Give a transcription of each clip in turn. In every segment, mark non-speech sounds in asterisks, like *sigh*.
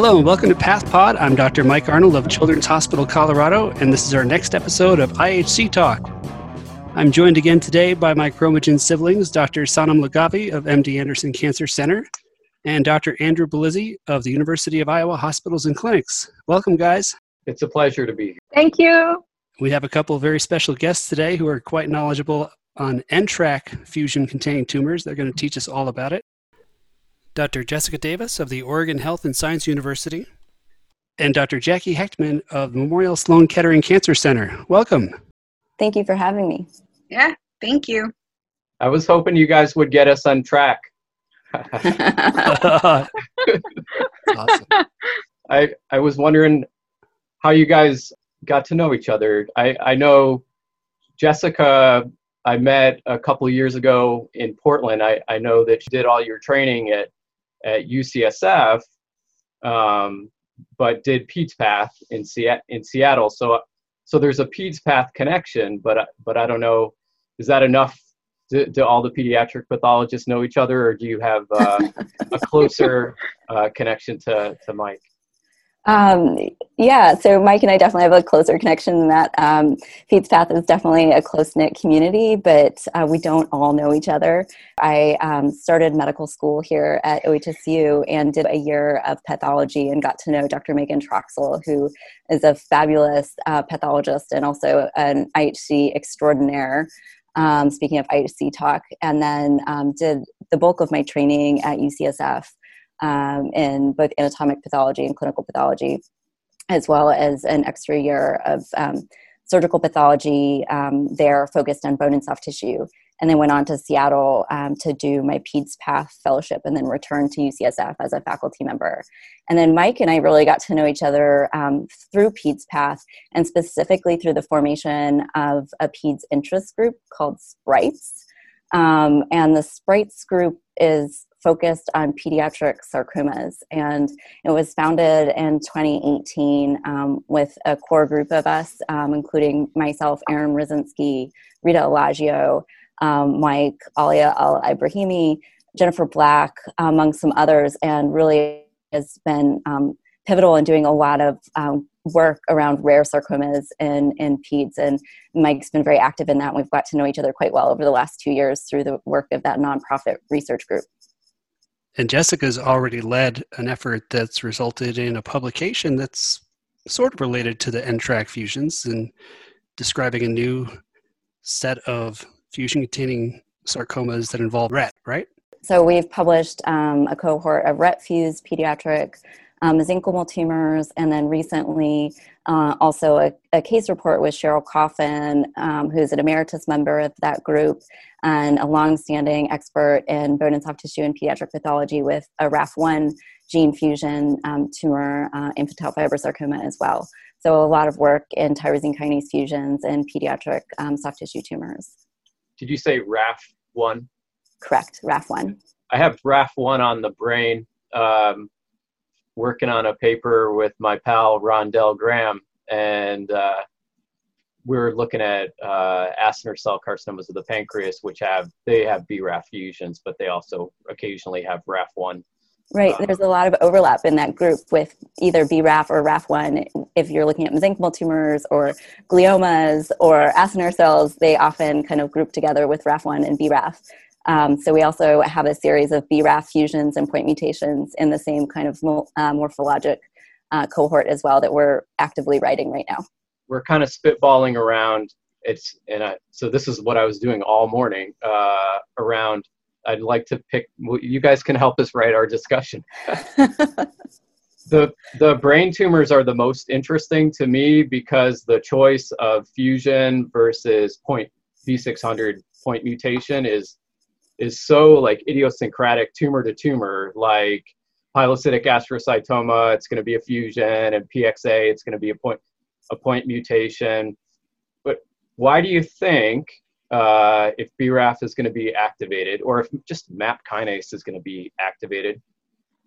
Hello and welcome to PathPod. I'm Dr. Mike Arnold of Children's Hospital Colorado, and this is our next episode of IHC Talk. I'm joined again today by my Chromogen siblings, Dr. Sanam Loghavi of MD Anderson Cancer Center and Dr. Andrew Bellizzi of the University of Iowa Hospitals and Clinics. Welcome, guys. It's a pleasure to be here. Thank you. We have a couple of very special guests today who are quite knowledgeable on NTRK fusion containing tumors. They're going to teach us all about it. Dr. Jessica Davis of the Oregon Health and Science University, and Dr. Jackie Hechtman of Memorial Sloan Kettering Cancer Center. Welcome. Thank you for having me. Yeah, thank you. I was hoping you guys would get us on track. *laughs* awesome. *laughs* I I was wondering how you guys got to know each other. I I know Jessica I met a couple years ago in Portland. I, I know that you did all your training at at UCSF, um, but did PEDS Path in, Se- in Seattle. So, so there's a PEDS Path connection, but but I don't know, is that enough? Do, do all the pediatric pathologists know each other, or do you have uh, a *laughs* closer uh, connection to, to Mike? Um, yeah, so Mike and I definitely have a closer connection than that. Um, PEDS Path is definitely a close knit community, but uh, we don't all know each other. I um, started medical school here at OHSU and did a year of pathology and got to know Dr. Megan Troxell, who is a fabulous uh, pathologist and also an IHC extraordinaire. Um, speaking of IHC talk, and then um, did the bulk of my training at UCSF um, in both anatomic pathology and clinical pathology, as well as an extra year of um, surgical pathology um, there focused on bone and soft tissue. And then went on to Seattle um, to do my PEDS Path fellowship and then returned to UCSF as a faculty member. And then Mike and I really got to know each other um, through PEDS Path and specifically through the formation of a PEDS interest group called Sprites. Um, and the Sprites group is focused on pediatric sarcomas. And it was founded in 2018 um, with a core group of us, um, including myself, Erin Rudzinski, Rita Alaggio, um, Mike, Alyaa Al-Ibraheemi, Jennifer Black, among some others, and really has been um, pivotal in doing a lot of um, work around rare sarcomas in, in PEDS. And Mike's been very active in that. We've got to know each other quite well over the last two years through the work of that nonprofit research group. And Jessica's already led an effort that's resulted in a publication that's sort of related to the NTRK fusions and describing a new set of fusion containing sarcomas that involve RET, right? So we've published um, a cohort of RET fused pediatric um, mesenchymal tumors, and then recently uh, also a, a, case report with Cheryl Coffin, um, who's an emeritus member of that group and a longstanding expert in bone and soft tissue and pediatric pathology with a RAF1 gene fusion um, tumor, uh, infantile fibrosarcoma as well. So a lot of work in tyrosine kinase fusions and pediatric um, soft tissue tumors. Did you say RAF1? Correct, RAF1. I have RAF1 on the brain. Um, working on a paper with my pal Rondell Graham, and uh, we are looking at uh, acinar cell carcinomas of the pancreas, which have they have BRAF fusions, but they also occasionally have RAF1. Right, uh, there's a lot of overlap in that group with either BRAF or RAF1. If you're looking at mesenchymal tumors or gliomas or acinar cells, they often kind of group together with RAF1 and BRAF. Um, so we also have a series of BRAF fusions and point mutations in the same kind of uh, morphologic uh, cohort as well that we're actively writing right now. We're kind of spitballing around. It's and I, so this is what I was doing all morning uh, around. I'd like to pick. You guys can help us write our discussion. *laughs* the the brain tumors are the most interesting to me because the choice of fusion versus point V600 point mutation is is so like idiosyncratic tumor to tumor, like pilocytic astrocytoma, it's going to be a fusion, and PXA, it's going to be a point a point mutation. But why do you think uh, if BRAF is going to be activated, or if just MAP kinase is going to be activated,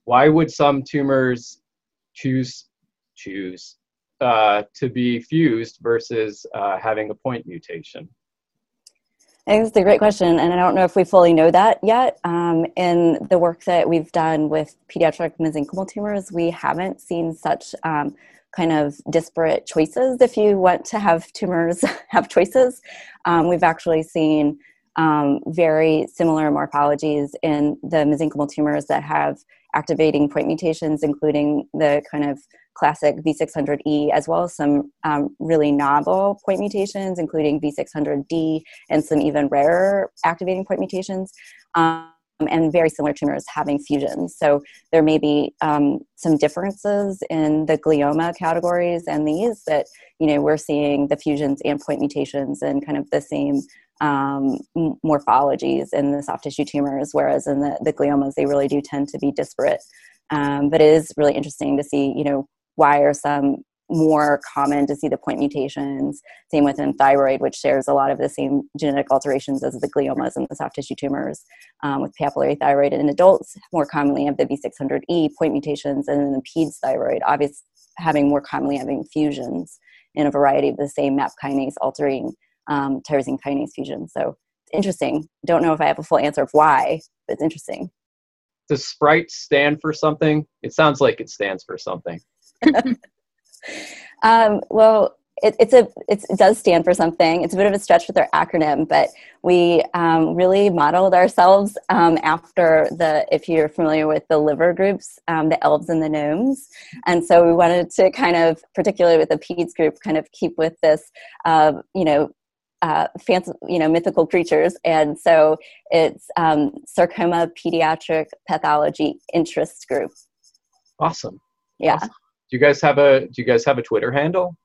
why would some tumors choose choose uh, to be fused versus uh, having a point mutation? I think a great question, and I don't know if we fully know that yet. Um, in the work that we've done with pediatric mesenchymal tumors, we haven't seen such um, kind of disparate choices. If you want to have tumors *laughs* have choices, um, we've actually seen um, very similar morphologies in the mesenchymal tumors that have activating point mutations, including the kind of classic V600E, as well as some um, really novel point mutations, including V600D and some even rarer activating point mutations. Um, and very similar tumors having fusions. So there may be um, some differences in the glioma categories and these that, you know, we're seeing the fusions and point mutations and kind of the same um, morphologies in the soft tissue tumors, whereas in the, the gliomas, they really do tend to be disparate. Um, but it is really interesting to see, you know, why are some more common to see the point mutations. Same within thyroid, which shares a lot of the same genetic alterations as the gliomas and the soft tissue tumors. Um, with papillary thyroid in adults, more commonly have the V600E point mutations, and then the PEDS thyroid, obviously having more commonly having fusions in a variety of the same MAP kinase altering um, tyrosine kinase fusions. So it's interesting. Don't know if I have a full answer of why, but it's interesting. Does Sprite stand for something? It sounds like it stands for something. *laughs* um, well, it, it's a it's, it does stand for something. It's a bit of a stretch with our acronym, but we um, really modeled ourselves um, after the. If you're familiar with the liver groups, um, the elves and the gnomes, and so we wanted to kind of, particularly with the peds group, kind of keep with this, uh, you know, uh, fancy, you know, mythical creatures, and so it's um, sarcoma pediatric pathology interest group. Awesome. Yeah. Awesome. Do you guys have a Do you guys have a Twitter handle?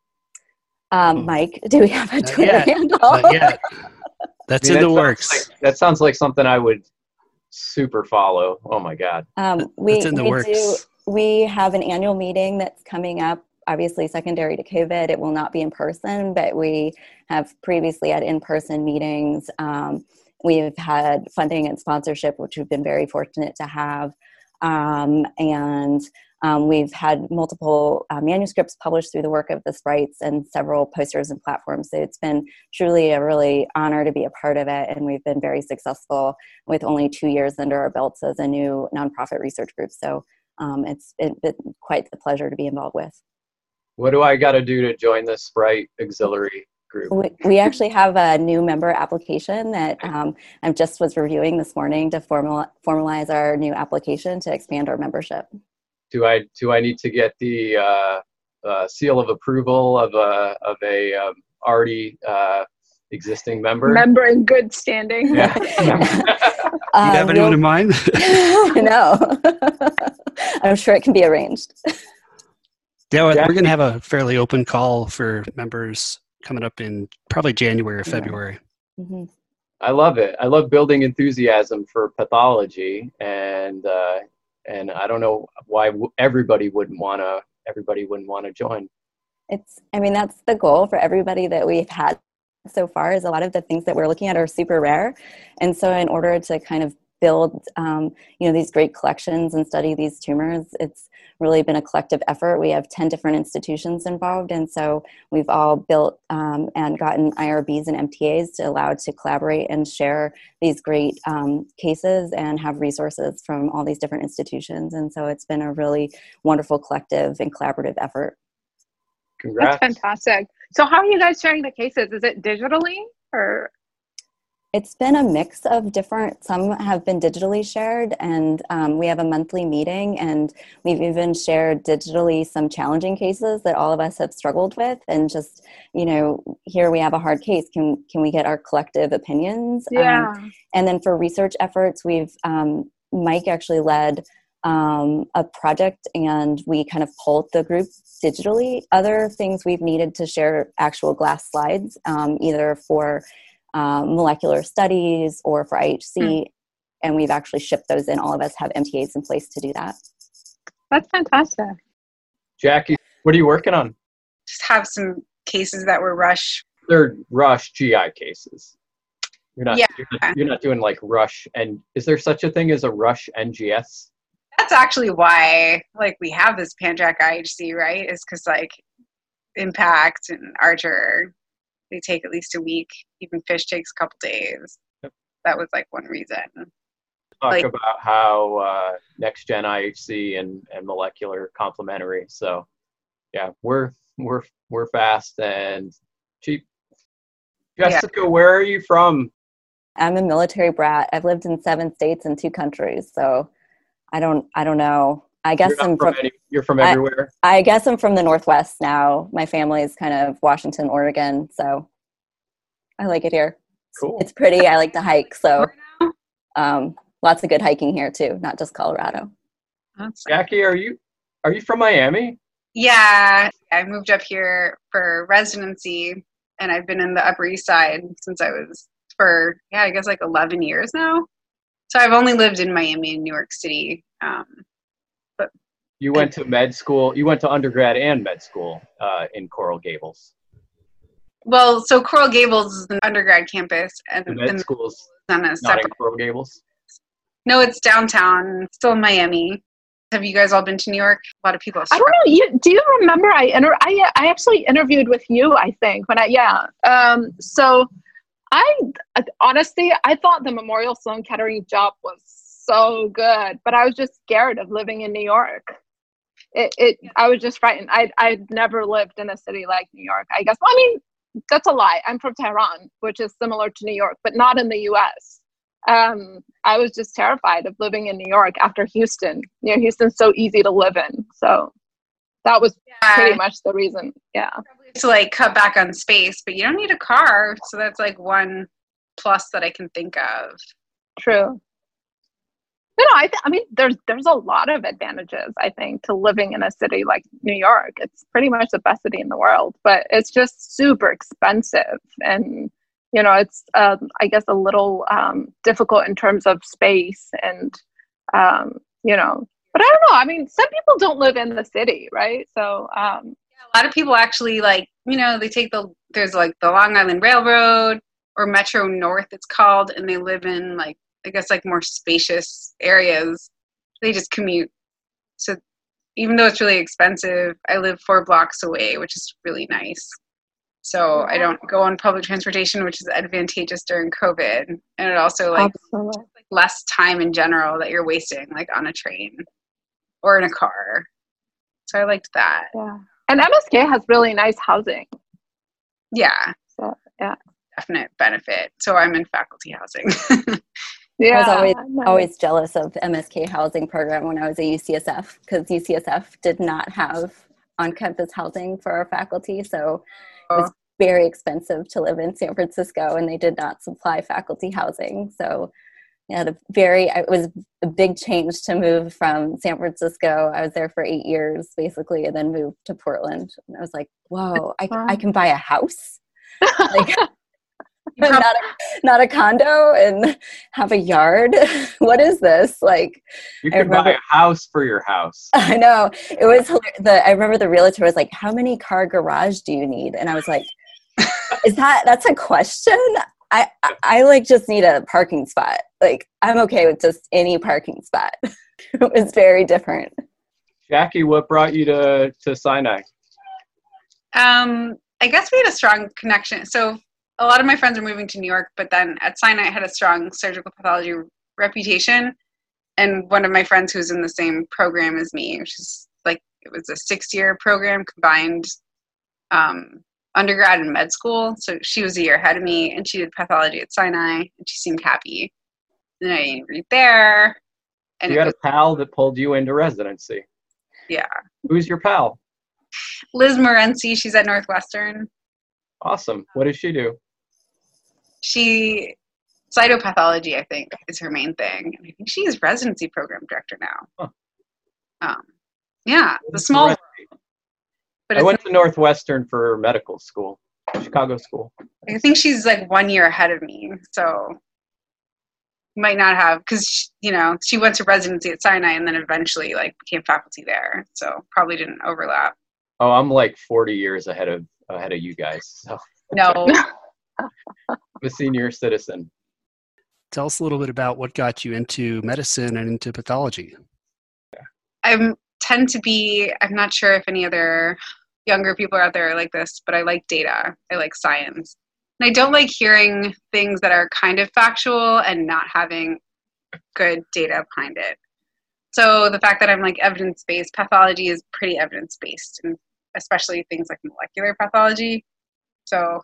Um, hmm. Mike, do we have a Not Twitter yet. handle? Not yet. *laughs* That's I mean, in the works. Like, that sounds like something I would super follow. Oh my god. Um, we It's in the we works. do. We have an annual meeting that's coming up. Obviously, secondary to COVID, it will not be in person, but we have previously had in-person meetings. Um, we've had funding and sponsorship, which we've been very fortunate to have, um, and um, we've had multiple uh, manuscripts published through the work of the sprites and several posters and platforms. So it's been truly a really honor to be a part of it, and we've been very successful with only two years under our belts as a new nonprofit research group. So um, it's been, been quite the pleasure to be involved with. What do I got to do to join the Sprite Auxiliary group? We, we actually have a new member application that um, I just was reviewing this morning to formal, formalize our new application to expand our membership. Do I do I need to get the uh, uh, seal of approval of a of a um, already uh, existing member? Member in good standing. Yeah. *laughs* you Uh, have anyone we'll- in mind? *laughs* no, *laughs* I'm sure it can be arranged. yeah, we're, we're going to have a fairly open call for members coming up in probably January or Yeah. February. Mhm. I love it. I love building enthusiasm for pathology, and uh, and I don't know why everybody wouldn't want to. Everybody wouldn't want to join. It's, I mean, that's the goal for everybody that we've had so far. Is a lot of the things that we're looking at are super rare, and so in order to kind of build, um, you know, these great collections and study these tumors, it's really been a collective effort. We have ten different institutions involved, and so we've all built um, and gotten IRBs and MTAs to allow to collaborate and share these great um, cases and have resources from all these different institutions. And so it's been a really wonderful collective and collaborative effort. Congrats. That's fantastic. So, how are you guys sharing the cases? Is it digitally or? It's been a mix of different, some have been digitally shared, and um, we have a monthly meeting, and we've even shared digitally some challenging cases that all of us have struggled with. And just, you know, here we have a hard case. Can, can we get our collective opinions? Um, Yeah. and then for research efforts, we've, um, Mike actually led um, a project and we kind of pulled the group digitally. Other things we've needed to share actual glass slides, um, either for um, molecular studies or for IHC. And we've actually shipped those in. All of us have MTAs in place to do that. That's fantastic. Jackie, what are you working on? just have some cases that were rush. They're rush GI cases. You're not. Yeah. You're not, you're not doing like rush. And is there such a thing as a rush NGS? That's actually why, like, we have this pan-TRK IHC, right? Is because like Impact and Archer they take at least a week. Even fish takes a couple days. Yep. That was like one reason. Talk Like- about how uh, next gen IHC and, and molecular complementary. So, yeah, we're we're we're fast and cheap. Yeah. Jessica, where are you from? I'm a military brat. I've lived in seven states and two countries, so I don't I don't know. I guess You're, I'm from from any, you're from everywhere. I guess I'm from the Northwest now. My family is kind of Washington, Oregon, so I like it here. Cool. It's pretty. I like to hike, so um, lots of good hiking here too, not just Colorado. Jackie, are you are you from Miami? Yeah, I moved up here for residency, and I've been in the Upper East Side since I was for yeah, I guess like eleven years now. So I've only lived in Miami and New York City. Um, You went to med school. You went to undergrad and med school uh, in Coral Gables. well, so Coral Gables is an undergrad campus, and The med then school's on a not in. Coral Gables. No, it's downtown, still in Miami. Have you guys all been to New York? A lot of people. Have I don't know. You do you remember? I inter- I I actually interviewed with you. I think when I yeah. Um. So, I honestly I thought the Memorial Sloan Kettering job was so good, but I was just scared of living in New York. It it I was just frightened. I I'd never lived in a city like New York. I guess. Well, I mean, that's a lie. I'm from Tehran, which is similar to New York, but not in the U.S. Um, I was just terrified of living in New York after Houston. You know, Houston's so easy to live in. So that was pretty much the reason. Yeah. to like cut back on space, but you don't need a car, so that's like one plus that I can think of. True. No, no, I, th- I mean, there's there's a lot of advantages. I think to living in a city like New York. It's pretty much the best city in the world, but it's just super expensive, and you know, it's um, I guess a little um, difficult in terms of space, and um, you know, but I don't know. I mean, some people don't live in the city, right? So um, a lot of people actually like you know they take the there's like the long island railroad or metro north it's called and they live in like i guess like more spacious areas they just commute so even though it's really expensive i live four blocks away which is really nice so i don't go on public transportation which is advantageous during covid and it also like less time in general that you're wasting like on a train or in a car so i liked that Yeah. And MSK has really nice housing. yeah So yeah. definite benefit. So I'm in faculty housing. *laughs* Yeah. I was always nice. always jealous of MSK housing program when I was at UCSF because UCSF did not have on-campus housing for our faculty, so it was uh-huh. very expensive to live in San Francisco, and they did not supply faculty housing. So, yeah, the very it was a big change to move from San Francisco. I was there for eight years basically, and then moved to Portland. And I was like, whoa, I, I can buy a house. *laughs* Like, *laughs* not a, not a condo and have a yard. *laughs* what is this? Like, You I could buy a house for your house. *laughs* I know it was the. I remember the realtor was like, "How many car garage do you need?" And I was like, "Is that that's a question?" I, I I like just need a parking spot. Like I'm okay with just any parking spot. it was very different. Jackie, what brought you to, to Sinai? um, I guess we had a strong connection. So a lot of my friends are moving to New York, but then at Sinai I had a strong surgical pathology reputation. And one of my friends who's in the same program as me, she's like it was a six year program combined um, undergrad and med school. So she was a year ahead of me and she did pathology at Sinai and she seemed happy. And I didn't read there. And you had a pal that pulled you into residency. Yeah. Who's your pal? Liz Morency, she's at Northwestern. Awesome. What does she do? She cytopathology, I think, is her main thing. And I think she's residency program director now. Huh. Um, yeah, the small, but I went to Northwestern for medical school, Chicago school. I think she's like one year ahead of me. So might not have because you know she went to residency at Sinai and then eventually like became faculty there. So probably didn't overlap. Oh, I'm like 40 years ahead of ahead of you guys. So No, *laughs* a senior citizen. Tell us a little bit about what got you into medicine and into pathology. I tend to be. I'm not sure if any other younger people out there are like this, but I like data. I like science. And I don't like hearing things that are kind of factual and not having good data behind it. So the fact that I'm like evidence based, pathology is pretty evidence based, and especially things like molecular pathology. So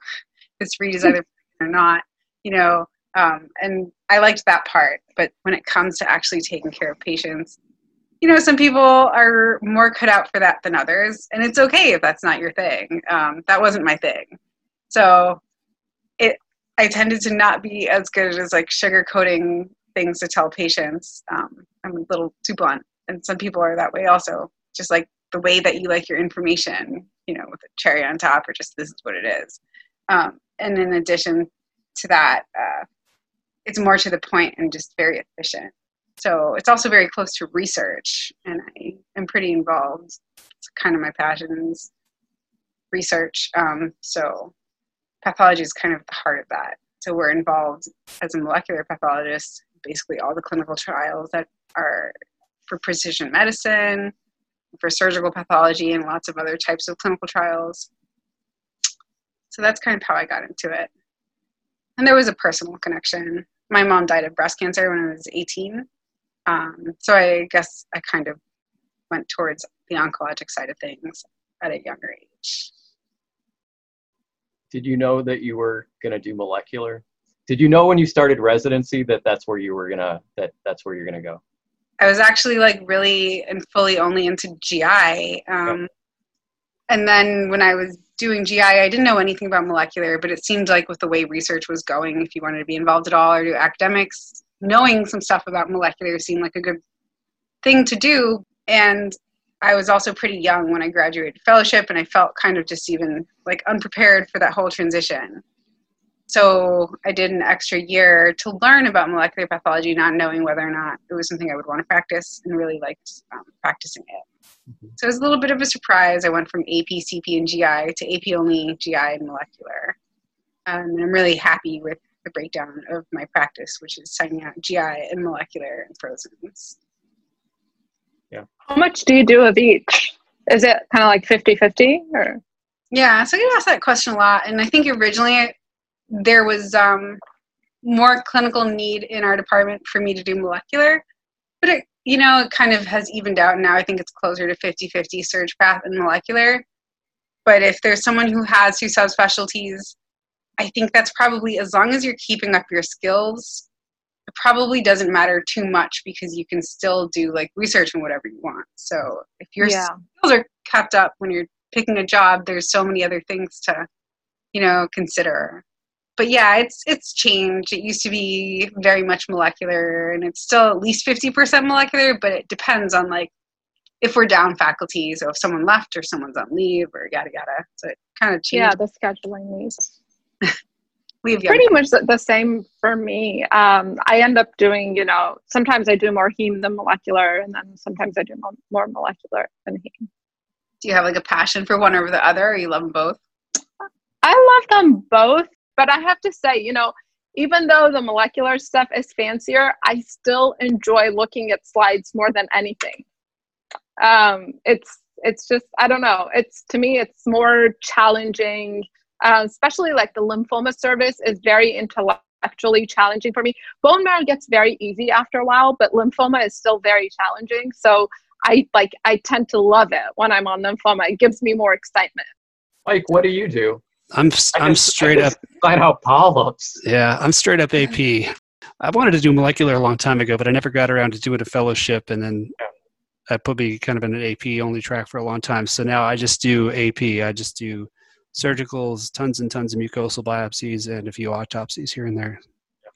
this read is either or not, you know, um, and I liked that part. But when it comes to actually taking care of patients, you know, some people are more cut out for that than others, and it's okay if that's not your thing. Um, that wasn't my thing. So it, I tended to not be as good as like sugarcoating things to tell patients. Um, I'm a little too blunt, and some people are that way also. Just like the way that you like your information, you know, with a cherry on top, or just this is what it is. Um, and in addition to that, uh, it's more to the point and just very efficient. So it's also very close to research, and I am pretty involved. It's kind of my passions, research. Um, so pathology is kind of the heart of that. So we're involved as a molecular pathologist, basically all the clinical trials that are for precision medicine, for surgical pathology, and lots of other types of clinical trials. So that's kind of how I got into it. And there was a personal connection. My mom died of breast cancer when I was 18. Um, so I guess I kind of went towards the oncologic side of things at a younger age did you know that you were going to do molecular? Did you know when you started residency that that's where you were going to that that's where you're going to go? I was actually like really and fully only into GI. Um, And then when I was doing GI, I didn't know anything about molecular, but it seemed like with the way research was going, if you wanted to be involved at all or do academics, knowing some stuff about molecular seemed like a good thing to do. And I was also pretty young when I graduated fellowship, and I felt kind of just even like unprepared for that whole transition. So I did an extra year to learn about molecular pathology, not knowing whether or not it was something I would want to practice, and really liked um, practicing it. Mm-hmm. So it was a little bit of a surprise. I went from AP, CP, and GI to AP only, GI, and molecular. Um, and I'm really happy with the breakdown of my practice, which is signing out GI and molecular and frozen. Yeah. How much do you do of each? Is it kind of like 50 50 or? Yeah, so I get asked that question a lot. And I think originally there was um, more clinical need in our department for me to do molecular. But it, you know, it kind of has evened out. Now I think it's closer to 50 50 surge path and molecular. But if there's someone who has two subspecialties, I think that's probably as long as you're keeping up your skills it probably doesn't matter too much because you can still do like research and whatever you want. So if your yeah. skills are kept up when you're picking a job, there's so many other things to, you know, consider. But yeah, it's it's changed. It used to be very much molecular, and it's still at least fifty percent molecular. But it depends on like if we're down faculty, so if someone left or someone's on leave or yada yada. So it kind of changed. Yeah, the scheduling needs. *laughs* we have pretty much the same for me. Um, I end up doing, you know, sometimes I do more heme than molecular, and then sometimes I do more molecular than heme. Do you have like a passion for one over the other, or you love them both? I love them both, but I have to say, you know, even though the molecular stuff is fancier, I still enjoy looking at slides more than anything. Um, it's it's just I don't know. It's to me, it's more challenging uh, especially like the lymphoma service is very intellectually challenging for me. Bone marrow gets very easy after a while, but lymphoma is still very challenging. So I like I tend to love it when I'm on lymphoma. It gives me more excitement. Mike, what do you do? I'm I'm straight up find out polyps. Yeah, I'm straight up AP. I wanted to do molecular a long time ago, but I never got around to doing a fellowship, and then I put me kind of in an AP only track for a long time. So now I just do AP. I just do surgicals, tons and tons of mucosal biopsies, and a few autopsies here and there,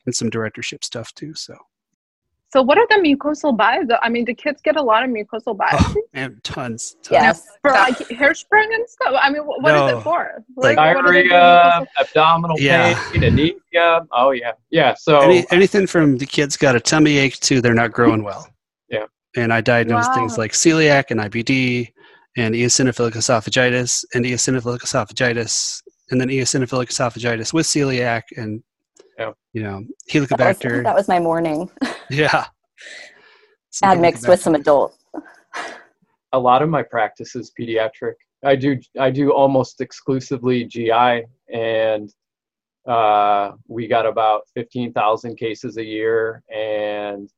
and some directorship stuff too. So. So what are the mucosal biopsies? I mean, the kids get a lot of mucosal oh. Oh, and tons, tons. Yes. For like Hirschsprung and stuff. I mean, what, what no. is it for? Like, like diarrhea, abdominal yeah. pain, anemia. Oh yeah, yeah. So Any, anything from the kids got a tummy ache to they're not growing well. Yeah. And I diagnosed wow. things like celiac and IBD, and eosinophilic esophagitis and eosinophilic esophagitis and then eosinophilic esophagitis with celiac and yeah. you know helicobacter. That was, that was my morning. *laughs* yeah. *laughs* Add mixed with some adult. A lot of my practice is pediatric. I do I do almost exclusively GI, and uh, we got about fifteen thousand cases a year, and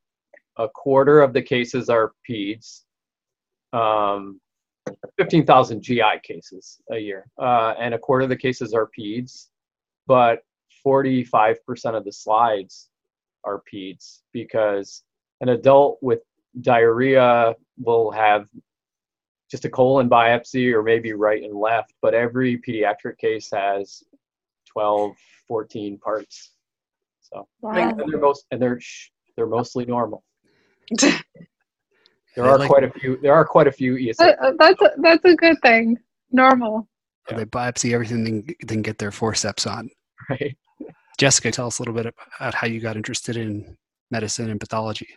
a quarter of the cases are peds. Um, fifteen thousand GI cases a year, uh, and a quarter of the cases are peds, but forty-five percent of the slides are peds because an adult with diarrhea will have just a colon biopsy or maybe right and left, but every pediatric case has 12, 14 parts. So Wow. and they're most and they're shh, they're mostly normal. *laughs* There are like- quite a few. There are quite a few ESA. Uh, that's a, that's a good thing. Normal. They biopsy everything, then, then get their forceps on. Right. Jessica, tell us a little bit about how you got interested in medicine and pathology.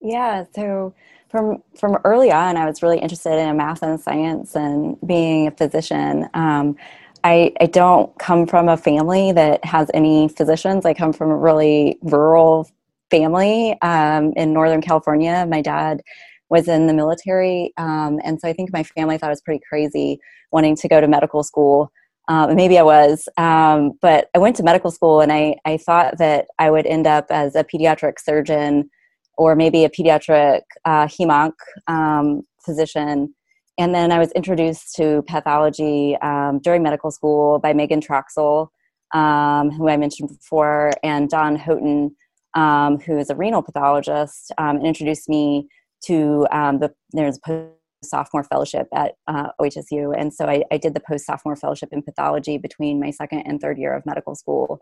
Yeah, so from from early on, I was really interested in math and science and being a physician. Um, I, I don't come from a family that has any physicians. I come from a really rural family um, in Northern California. My dad was in the military, um, and so I think my family thought I was pretty crazy wanting to go to medical school. Um, maybe I was, um, but I went to medical school, and I, I thought that I would end up as a pediatric surgeon or maybe a pediatric uh, hemonc um, physician. And then I was introduced to pathology um, during medical school by Megan Troxell, um, who I mentioned before, and Don Houghton, um, who is a renal pathologist, and introduced me to the there's a sophomore fellowship at uh, OHSU, and so I, I did the post sophomore fellowship in pathology between my second and third year of medical school.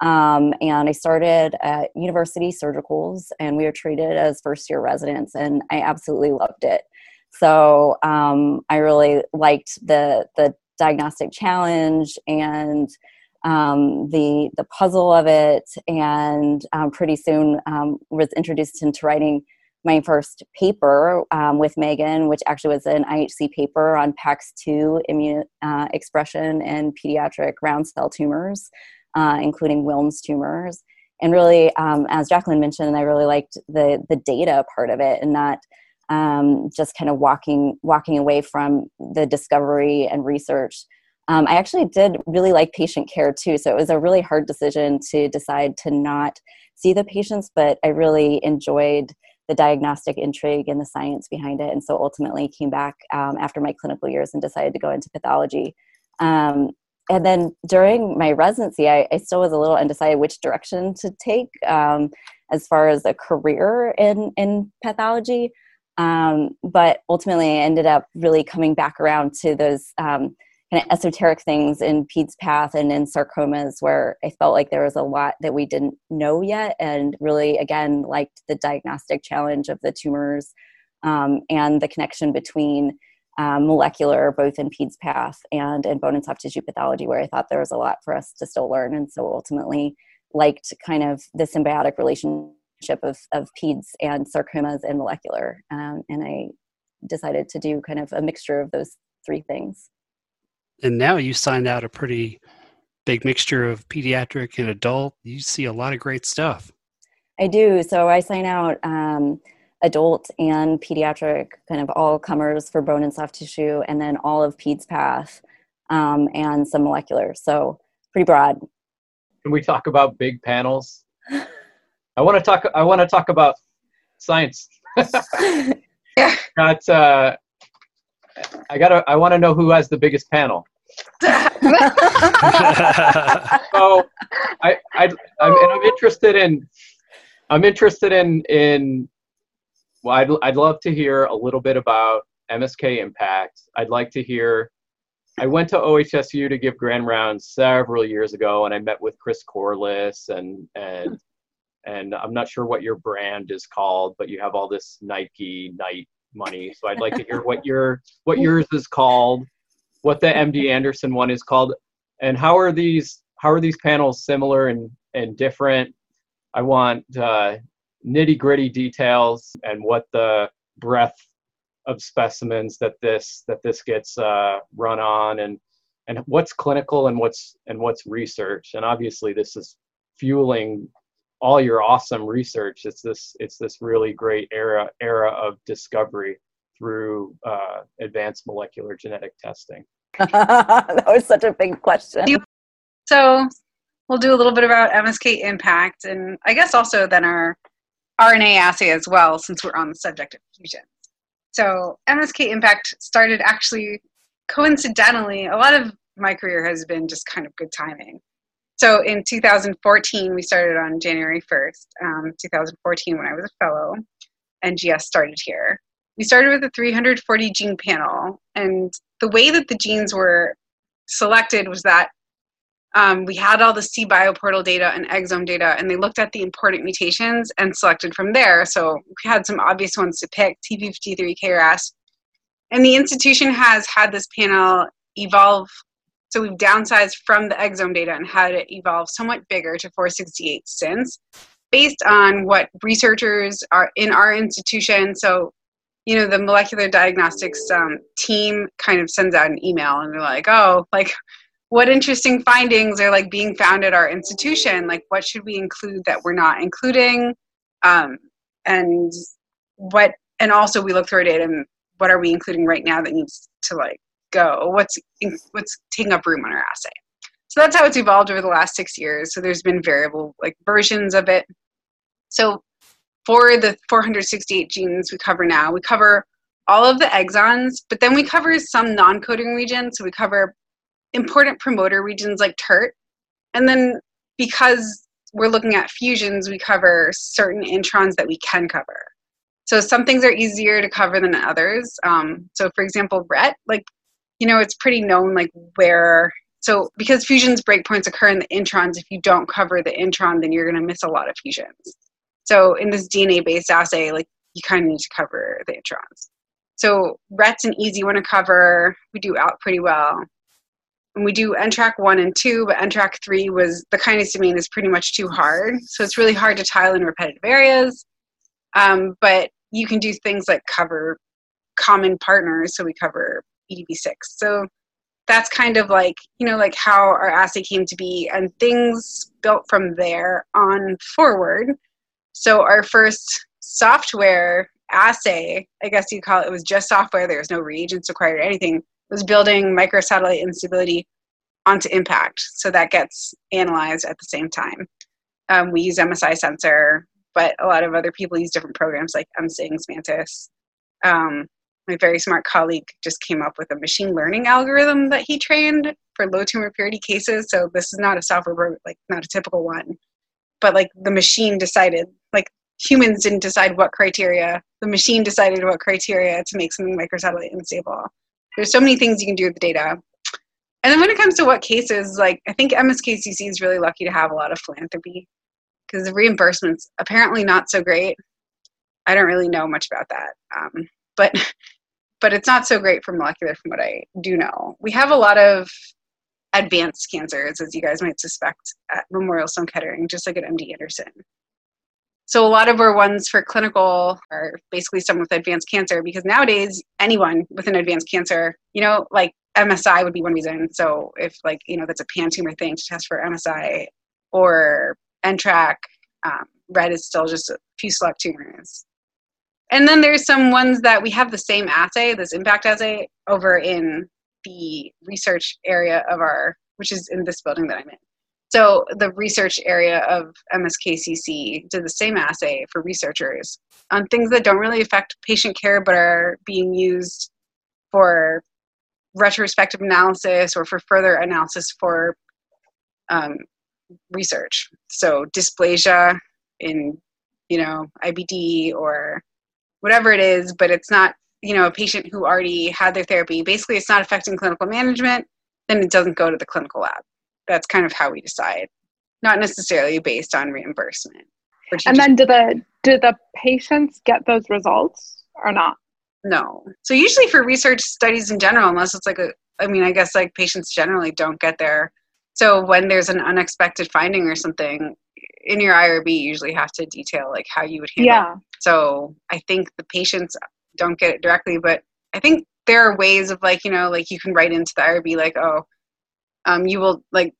Um, and I started at university surgicals, and we were treated as first year residents, and I absolutely loved it. So um, I really liked the the diagnostic challenge and um, the the puzzle of it, and um, pretty soon um, was introduced into writing my first paper um, with Megan, which actually was an IHC paper on PAX2 immune uh, expression in pediatric round cell tumors uh, including Wilms tumors. And really, um, as Jacqueline mentioned, I really liked the the data part of it, and not um, just kind of walking walking away from the discovery and research. Um, I actually did really like patient care too, so it was a really hard decision to decide to not see the patients, but I really enjoyed the diagnostic intrigue and the science behind it, and so ultimately came back um, after my clinical years and decided to go into pathology. Um, and then during my residency, I, I, still was a little undecided which direction to take um, as far as a career in in pathology. Um, but ultimately, I ended up really coming back around to those um, kind of esoteric things in PEDS path and in sarcomas, where I felt like there was a lot that we didn't know yet, and really, again, liked the diagnostic challenge of the tumors um, and the connection between um, molecular, both in PEDS path and in bone and soft tissue pathology, where I thought there was a lot for us to still learn. And so ultimately liked kind of the symbiotic relationship of, of PEDS and sarcomas and molecular. Um, and I decided to do kind of a mixture of those three things. And now you signed out a pretty big mixture of pediatric and adult. You see a lot of great stuff. I do. So I sign out um, adult and pediatric, kind of all comers for bone and soft tissue, and then all of PEDS path um, and some molecular. So pretty broad. Can we talk about big panels? I want to talk. I want to talk about science. *laughs* *laughs* Yeah. Got. Uh, I gotta. I want to know who has the biggest panel. *laughs* So, I, I, I'm, and I'm interested in. I'm interested in in. Well, I'd I'd love to hear a little bit about MSK impact. I'd like to hear. I went to OHSU to give grand rounds several years ago, and I met with Chris Corless and and and I'm not sure what your brand is called, but you have all this Nike Knight money. So I'd like to hear what your what yours is called, what the MD Anderson one is called, and how are these how are these panels similar and and different? I want uh, nitty gritty details and what the breadth of specimens that this that this gets uh, run on and and what's clinical and what's and what's research. And obviously this is fueling all your awesome research. It's this it's this really great era era of discovery through uh, advanced molecular genetic testing? *laughs* that was such a big question. So we'll do a little bit about MSK impact and I guess also then our RNA assay as well, since we're on the subject of fusion. So MSK impact started actually coincidentally, a lot of my career has been just kind of good timing. So in 2014, we started on January 1st, um, 2014, when I was a fellow. NGS started here. We started with a 340 gene panel, and the way that the genes were selected was that um, we had all the cBioPortal data and exome data, and they looked at the important mutations and selected from there. So we had some obvious ones to pick TP53, KRAS. And the institution has had this panel evolve. So we've downsized from the exome data and had it evolve somewhat bigger to 468 since, based on what researchers are in our institution. So, you know, the molecular diagnostics um, team kind of sends out an email and they're like, oh, like, what interesting findings are like being found at our institution? Like what should we include that we're not including? Um, and what and also we look through our data and what are we including right now that needs to like go? What's what's taking up room on our assay so that's how it's evolved over the last six years. So there's been variable like versions of it. So for the 468 genes we cover now we cover all of the exons but then we cover some non-coding regions so we cover important promoter regions like TERT. And then because we're looking at fusions, we cover certain introns that we can cover. So some things are easier to cover than others. Um, so for example, RET, like, you know, it's pretty known like where, so because fusions breakpoints occur in the introns, if you don't cover the intron, then you're gonna miss a lot of fusions. So in this DNA-based assay, like you kind of need to cover the introns. So RET's an easy one to cover. We do out pretty well and we do NTRK 1 and 2, but NTRK 3 was the kinase domain is pretty much too hard. So it's really hard to tile in repetitive areas. Um, but you can do things like cover common partners. So we cover ETV6. So that's kind of like, you know, like how our assay came to be and things built from there on forward. So our first software assay, I guess you call it, it was just software. There was no reagents required or anything was building microsatellite instability onto impact. So that gets analyzed at the same time. Um, we use MSIsensor, but a lot of other people use different programs like MSINGS, Mantis. Um, my very smart colleague just came up with a machine learning algorithm that he trained for low tumor purity cases. So this is not a software like not a typical one, but like the machine decided, humans didn't decide what criteria, the machine decided what criteria to make something microsatellite unstable. There's so many things you can do with the data. And then when it comes to what cases, like I think MSKCC is really lucky to have a lot of philanthropy because the reimbursement's apparently not so great. I don't really know much about that, um, but but it's not so great for molecular from what I do know. We have a lot of advanced cancers, as you guys might suspect, at Memorial Sloan Kettering, just like at MD Anderson. So a lot of our ones for clinical are basically someone with advanced cancer because nowadays anyone with an advanced cancer, you know, like MSI would be one reason. So if like, you know, that's a pan tumor thing to test for MSI or NTRK, um, RET is still just a few select tumors. And then there's some ones that we have the same assay, this impact assay, over in the research area of our, which is in this building that I'm in. So the research area of MSKCC did the same assay for researchers on things that don't really affect patient care but are being used for retrospective analysis or for further analysis for um, research. So dysplasia in, you know, IBD or whatever it is, but it's not, you know, a patient who already had their therapy. Basically, it's not affecting clinical management, then it doesn't go to the clinical lab that's kind of how we decide, not necessarily based on reimbursement. And then do the do the patients get those results or not? No. So usually for research studies in general, unless it's like a, I mean, I guess like patients generally don't get there. So when there's an unexpected finding or something in your IRB, you usually have to detail like how you would handle. Yeah. It. So I think the patients don't get it directly, but I think there are ways of like you know like you can write into the IRB like oh um, you will like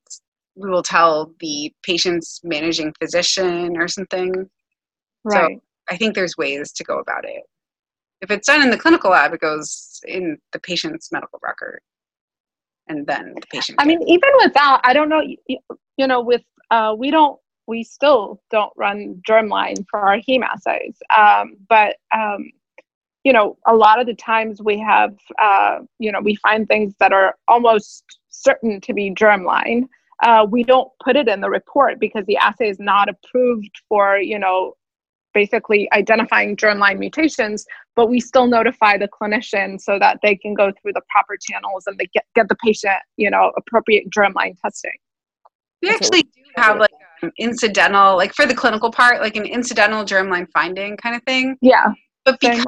we will tell the patient's managing physician or something. Right. So I think there's ways to go about it. If it's done in the clinical lab, it goes in the patient's medical record, and then the patient. I mean, even without, I don't know. You, you know, with uh, we don't, we still don't run germline for our heme assays, um, but um, you know, a lot of the times we have, uh, you know, we find things that are almost certain to be germline. Uh, we don't put it in the report because the assay is not approved for, you know, basically identifying germline mutations, but we still notify the clinician so that they can go through the proper channels and they get, get the patient, you know, appropriate germline testing. We actually do have like an incidental, like for the clinical part, like an incidental germline finding kind of thing. Yeah. But because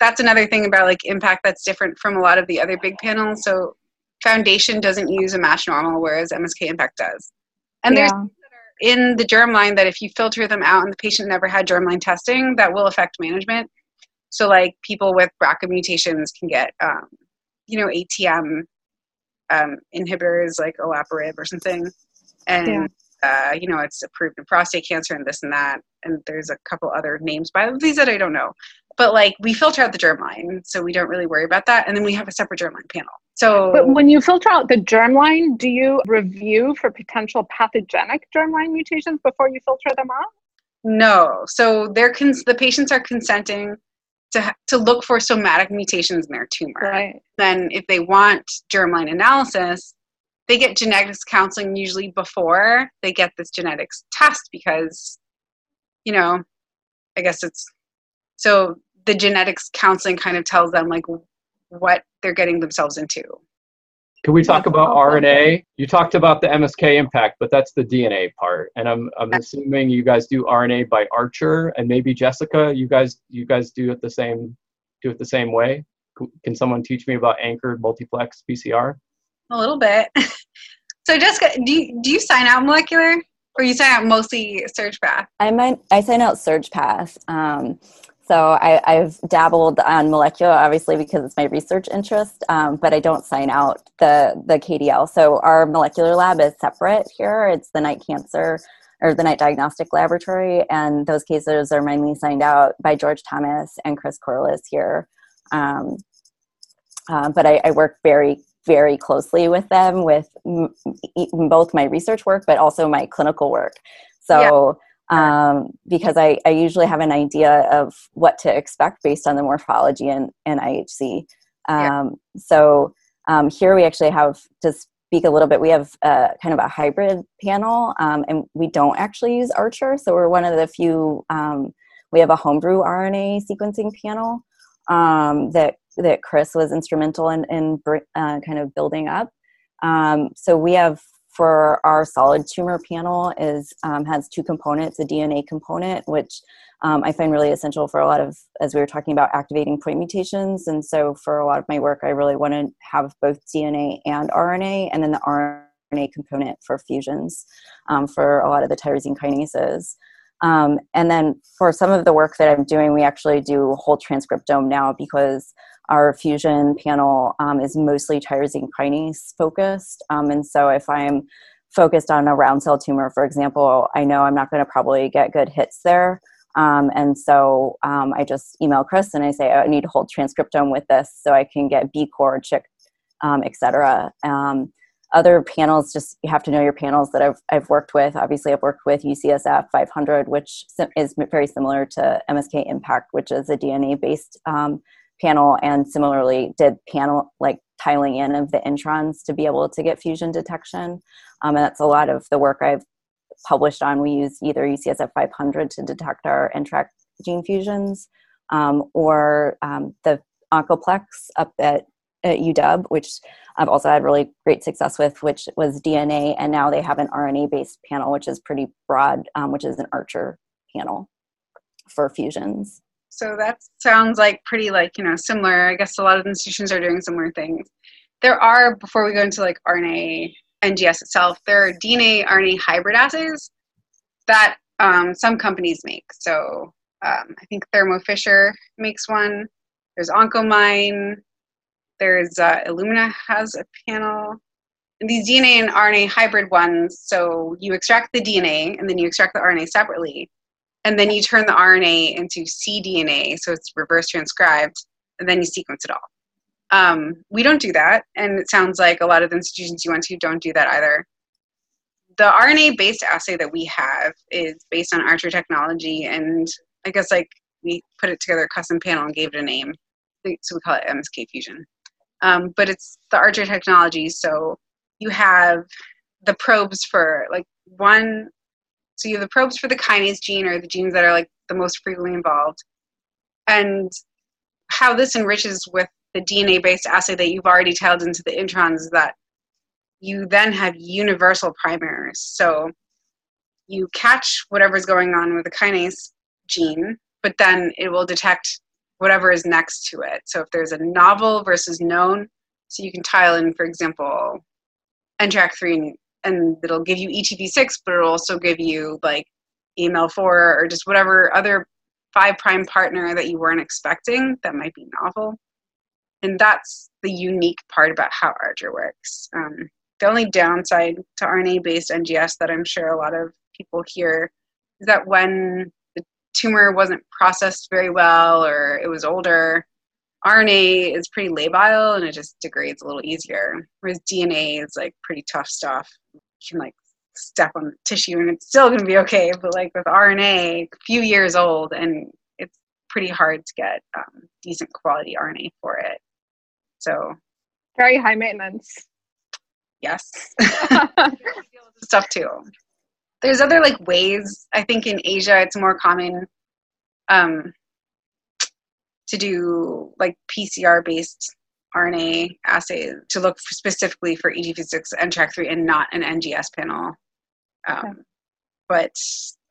that's another thing about like impact that's different from a lot of the other big panels. So Foundation doesn't use a matched normal, whereas MSK Impact does. And yeah. there's in the germline that if you filter them out and the patient never had germline testing, that will affect management. So like people with BRCA mutations can get, um, you know, ATM um, inhibitors like olaparib or something, and yeah. uh, you know it's approved in prostate cancer and this and that, and there's a couple other names by these that I don't know but like we filter out the germline so we don't really worry about that and then we have a separate germline panel. So but when you filter out the germline do you review for potential pathogenic germline mutations before you filter them out? No. So they're cons- the patients are consenting to, to look for somatic mutations in their tumor. Right. Then if they want germline analysis they get genetics counseling usually before they get this genetics test because you know i guess it's so the genetics counseling kind of tells them like what they're getting themselves into. Can we talk about RNA? You talked about the MSK impact, but that's the DNA part. And I'm I'm assuming you guys do RNA by Archer and maybe Jessica, you guys you guys do it the same do it the same way? Can someone teach me about anchored multiplex PCR? A little bit. *laughs* so Jessica, do you, do you sign out molecular or you sign out mostly SurgPath? I might I sign out SurgPath. Um, so I, have dabbled on molecular, obviously because it's my research interest, um, but I don't sign out the the KDL. So our molecular lab is separate here. It's the Knight Cancer or the Knight Diagnostic Laboratory, and those cases are mainly signed out by George Thomas and Chris Corless here. Um, uh, but I, I, work very very closely with them with m- both my research work, but also my clinical work. So. Um, because I, I, usually have an idea of what to expect based on the morphology and, and IHC. Um, yeah. So um, here we actually have to speak a little bit. We have a, kind of a hybrid panel, um, and we don't actually use Archer. So we're one of the few. Um, we have a homebrew RNA sequencing panel um, that that Chris was instrumental in, in uh, kind of building up. so we have for our solid tumor panel is um, has two components a dna component which um, i find really essential for a lot of as we were talking about activating point mutations. And so for a lot of my work i really want to have both dna and rna and then the rna component for fusions um, for a lot of the tyrosine kinases. Um, and then for some of the work that i'm doing we actually do whole transcriptome now because our fusion panel um, is mostly tyrosine kinase focused. Um, and so if I'm focused on a round cell tumor, for example, I know I'm not going to probably get good hits there. Um, and so um, I just email Chris and I say, I need to hold transcriptome with this so I can get BCOR, CIC, um, etc. Um, other panels, just you have to know your panels that I've, I've worked with. Obviously, I've worked with UCSF 500, which is very similar to MSK Impact, which is a DNA based panel and similarly did panel like tiling in of the introns to be able to get fusion detection. Um, and that's a lot of the work I've published on. We use either UCSF 500 to detect our NTRK gene fusions um, or um, the Oncoplex up at, at UW, which I've also had really great success with, which was DNA. And now they have an RNA based panel, which is pretty broad, um, which is an Archer panel for fusions. So that sounds like pretty like, you know, similar. I guess a lot of institutions are doing similar things. There are, before we go into like RNA NGS itself, there are DNA RNA hybrid assays that um, some companies make. So um, I think Thermo Fisher makes one. There's Oncomine. There's uh, Illumina has a panel. And these DNA and RNA hybrid ones, so you extract the DNA and then you extract the RNA separately and then you turn the RNA into cDNA, so it's reverse transcribed, and then you sequence it all. Um, we don't do that, and it sounds like a lot of the institutions you went to don't do that either. The RNA based assay that we have is based on Archer technology, and I guess like we put it together a custom panel and gave it a name, so we call it MSK Fusion. Um, but it's the Archer technology, so you have the probes for like one so you have the probes for the kinase gene or the genes that are like the most frequently involved. And how this enriches with the dna based assay that you've already tiled into the introns is that you then have universal primers so you catch whatever's going on with the kinase gene but then it will detect whatever is next to it. So if there's a novel versus known so you can tile in for example NTRK3 and it'll give you ETV6, but it'll also give you like EML4 or just whatever other five prime partner that you weren't expecting that might be novel. And that's the unique part about how Archer works. Um, the only downside to RNA based NGS that I'm sure a lot of people hear is that when the tumor wasn't processed very well or it was older, RNA is pretty labile and it just degrades a little easier. Whereas DNA is like pretty tough stuff. Can like step on the tissue and it's still gonna be okay. But like with RNA, a few years old and it's pretty hard to get um, decent quality RNA for it. So very high maintenance. Yes. *laughs* *laughs* stuff too. There's other like ways. I think in Asia it's more common. Um, to do like PCR based RNA assay to look for specifically for ETV6 NTRK3 and not an NGS panel. Um, okay. But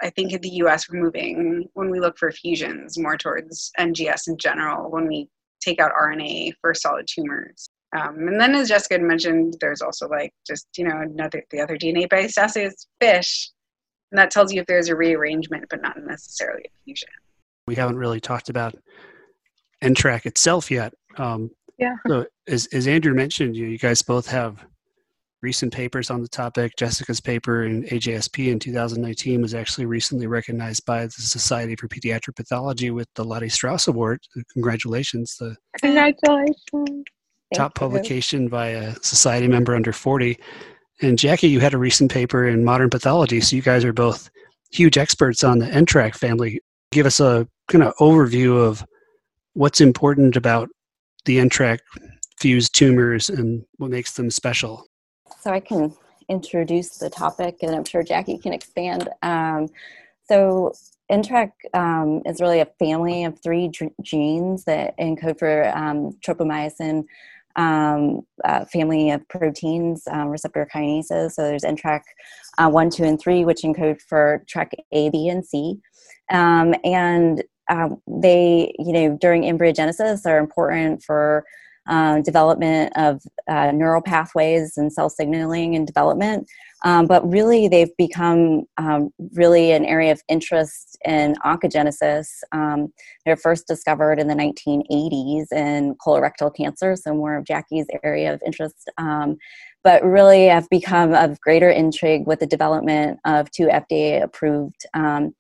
I think in the US, we're moving when we look for fusions more towards NGS in general when we take out RNA for solid tumors. Um, and then, as Jessica had mentioned, there's also like just you know another the other DNA-based assays, FISH, and that tells you if there's a rearrangement, but not necessarily a fusion. We haven't really talked about NTRK itself yet. Um, yeah. So as, as Andrew mentioned, you, you guys both have recent papers on the topic. Jessica's paper in AJSP in 2019 was actually recently recognized by the Society for Pediatric Pathology with the Lotte Strauss Award. Congratulations. The Congratulations. Top publication by a society member under 40. And Jackie, you had a recent paper in Modern Pathology, so you guys are both huge experts on the NTRK family. Give us a kind of overview of what's important about the NTRK fused tumors and what makes them special? So I can introduce the topic, and I'm sure Jackie can expand. Um, so NTRK um, is really a family of three genes that encode for um, tropomyosin um, uh, family of proteins, um, receptor kinases. So there's NTRK uh, 1, 2, and 3, which encode for TRK A, B, and C. Um, and um, they, you know, during embryogenesis are important for uh, development of uh, neural pathways and cell signaling and development. Um, but really, they've become um, really an area of interest in oncogenesis. Um, they're first discovered in the 1980s in colorectal cancer, so more of Jackie's area of interest. Um, but really have become of greater intrigue with the development of two FDA approved um,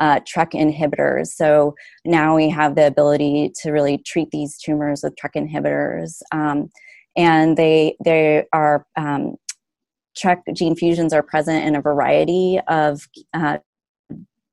uh, TRK inhibitors. So now we have the ability to really treat these tumors with TRK inhibitors. Um, and they, they are um, TRK gene fusions are present in a variety of uh,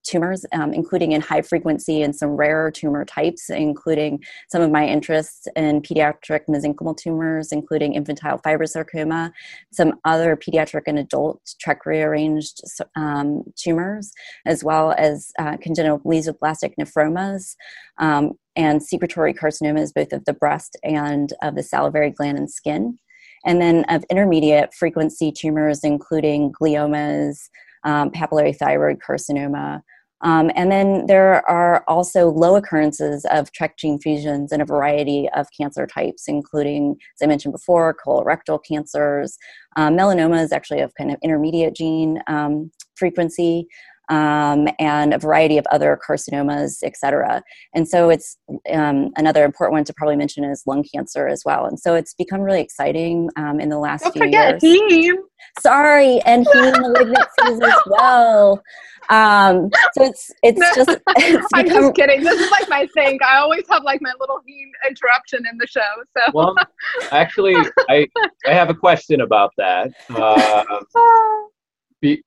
tumors, um, including in high frequency and some rarer tumor types, including some of my interests in pediatric mesenchymal tumors, including infantile fibrosarcoma, some other pediatric and adult TRK rearranged um, tumors, as well as uh, congenital mesoblastic nephromas. Um, and secretory carcinomas, both of the breast and of the salivary gland and skin. And then of intermediate frequency tumors, including gliomas, um, papillary thyroid carcinoma. Um, and then there are also low occurrences of TRK gene fusions in a variety of cancer types, including, as I mentioned before, colorectal cancers. Um, melanoma is actually of kind of intermediate gene um, frequency. Um, and a variety of other carcinomas, et cetera. And so it's um, another important one to probably mention is lung cancer as well. And so it's become really exciting um, in the last Don't few forget years. heme. Sorry, and heme malignancies as *laughs* well. Um, so it's it's just *laughs* it's I'm become just kidding. This is like my thing. I always have like my little heme interruption in the show. So Well, actually, I I have a question about that. *laughs* Uh, be, be,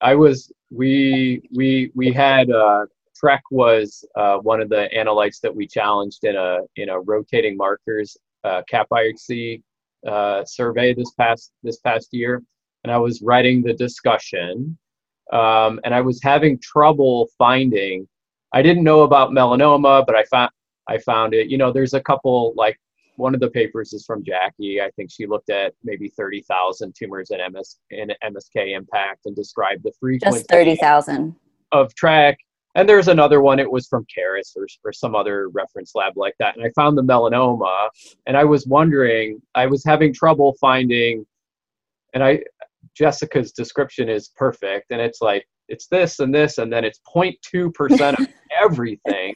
I was we we we had uh, TRK was uh, one of the analytes that we challenged in a in a rotating markers uh, cap IHC uh, survey this past this past year, and I was writing the discussion, um, and I was having trouble finding. I didn't know about melanoma, but I found I found it. You know, there's a couple like one of the papers is from Jackie. I think she looked at maybe 30,000 tumors in MS in MSK impact and described the frequency just thirty thousand. of TRK. And there's another one. It was from Caris or, or some other reference lab like that. And I found the melanoma, and I was wondering. I was having trouble finding. And I, Jessica's description is perfect, and it's like it's this and this, and then it's 0.2 percent of *laughs* everything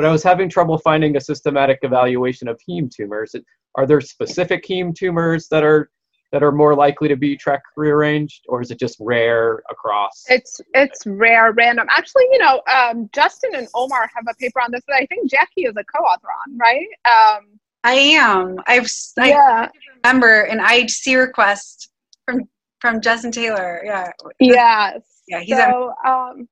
but I was having trouble finding a systematic evaluation of heme tumors. Are there specific heme tumors that are that are more likely to be TRK rearranged, or is it just rare across? it's it's rare, random. Actually, you know, um, Justin and Omar have a paper on this that I think Jackie is a co-author on, right? Um, I am. I've s- I yeah, remember an IHC request from from Justin Taylor. Yeah, yes. yeah, he's on. so, um,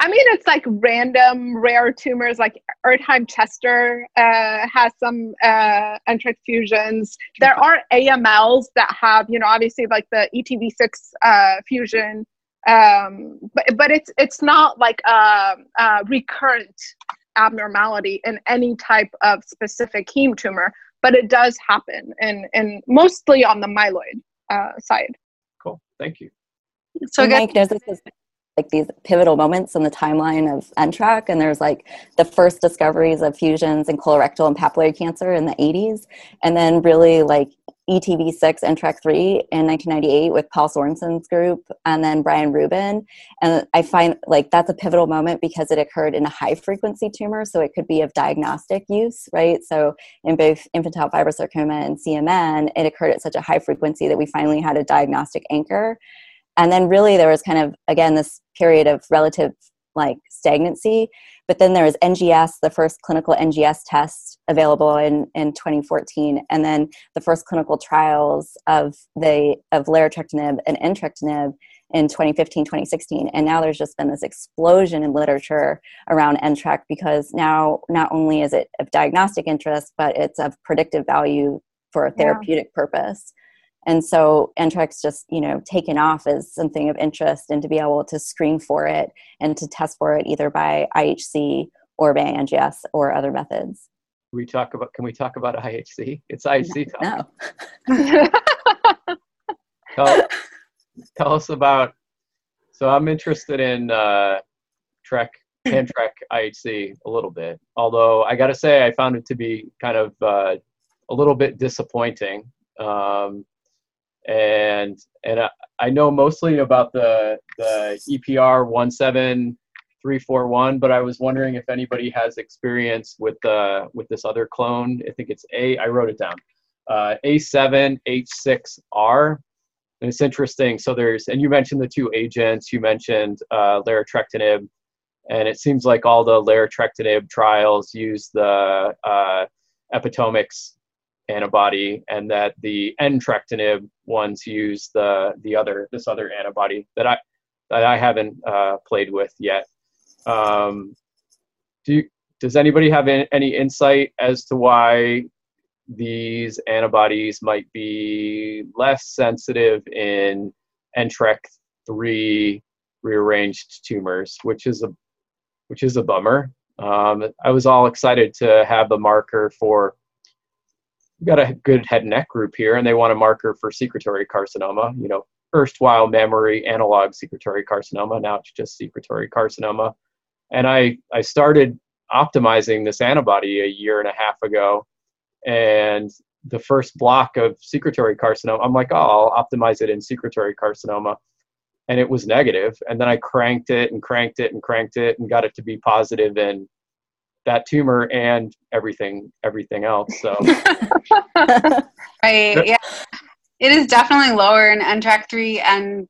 I mean, it's like random rare tumors, like Erdheim Chester uh, has some uh, NTRK fusions. There are AMLs that have, you know, obviously like the ETV6 uh, fusion, um, but but it's it's not like a, a recurrent abnormality in any type of specific heme tumor, but it does happen, and and mostly on the myeloid uh, side. Cool, thank you. So I and Mike knows this is like these pivotal moments in the timeline of NTRK, and there's like the first discoveries of fusions in colorectal and papillary cancer in the 80s, and then really like E ETV6 NTRK3 in 1998 with Poul Sorensen's group, and then Brian Rubin. And I find like that's a pivotal moment because it occurred in a high frequency tumor, so it could be of diagnostic use, right? So in both infantile fibrosarcoma and CMN, it occurred at such a high frequency that we finally had a diagnostic anchor and then really there was kind of again this period of relative like stagnancy but then there was ngs the first clinical ngs test available in, in 2014 and then the first clinical trials of the of larotrectinib and entrectinib in 2015 2016 and now there's just been this explosion in literature around NTRK because now not only is it of diagnostic interest but it's of predictive value for a Yeah. therapeutic purpose and so NTRK's just you know taken off as something of interest and to be able to screen for it and to test for it either by IHC or by NGS or other methods. Can we talk about? Can we talk about IHC? It's IHC talk. No. *laughs* Tell, tell us about. So I'm interested in uh, TRK and TRK IHC a little bit. Although I got to say, I found it to be kind of uh, a little bit disappointing. Um, and and I, I know mostly about the the EPR one seven three four one, but I was wondering if anybody has experience with uh with this other clone. I think it's A. I wrote it down. Uh, A7H6R. And it's interesting. So there's, and you mentioned the two agents. You mentioned uh, larotrectinib, and it seems like all the larotrectinib trials use the uh, epitomics antibody, and that the entrectinib ones use the the other this other antibody that I that I haven't uh, played with yet. Um, do you, does anybody have any, insight as to why these antibodies might be less sensitive in NTRK3 rearranged tumors, which is a which is a bummer. Um, I was all excited to have a marker for. We got a good head and neck group here, and they want a marker for secretory carcinoma. You know, erstwhile mammary analog secretory carcinoma. Now it's just secretory carcinoma. And I I started optimizing this antibody a year and a half ago, and the first block of secretory carcinoma, I'm like, oh, I'll optimize it in secretory carcinoma. and it was negative. negative and then i cranked it and cranked it and cranked it and got it to be positive in that tumor and everything everything else so *laughs* *laughs* I yeah, it is definitely lower in NTRK3, and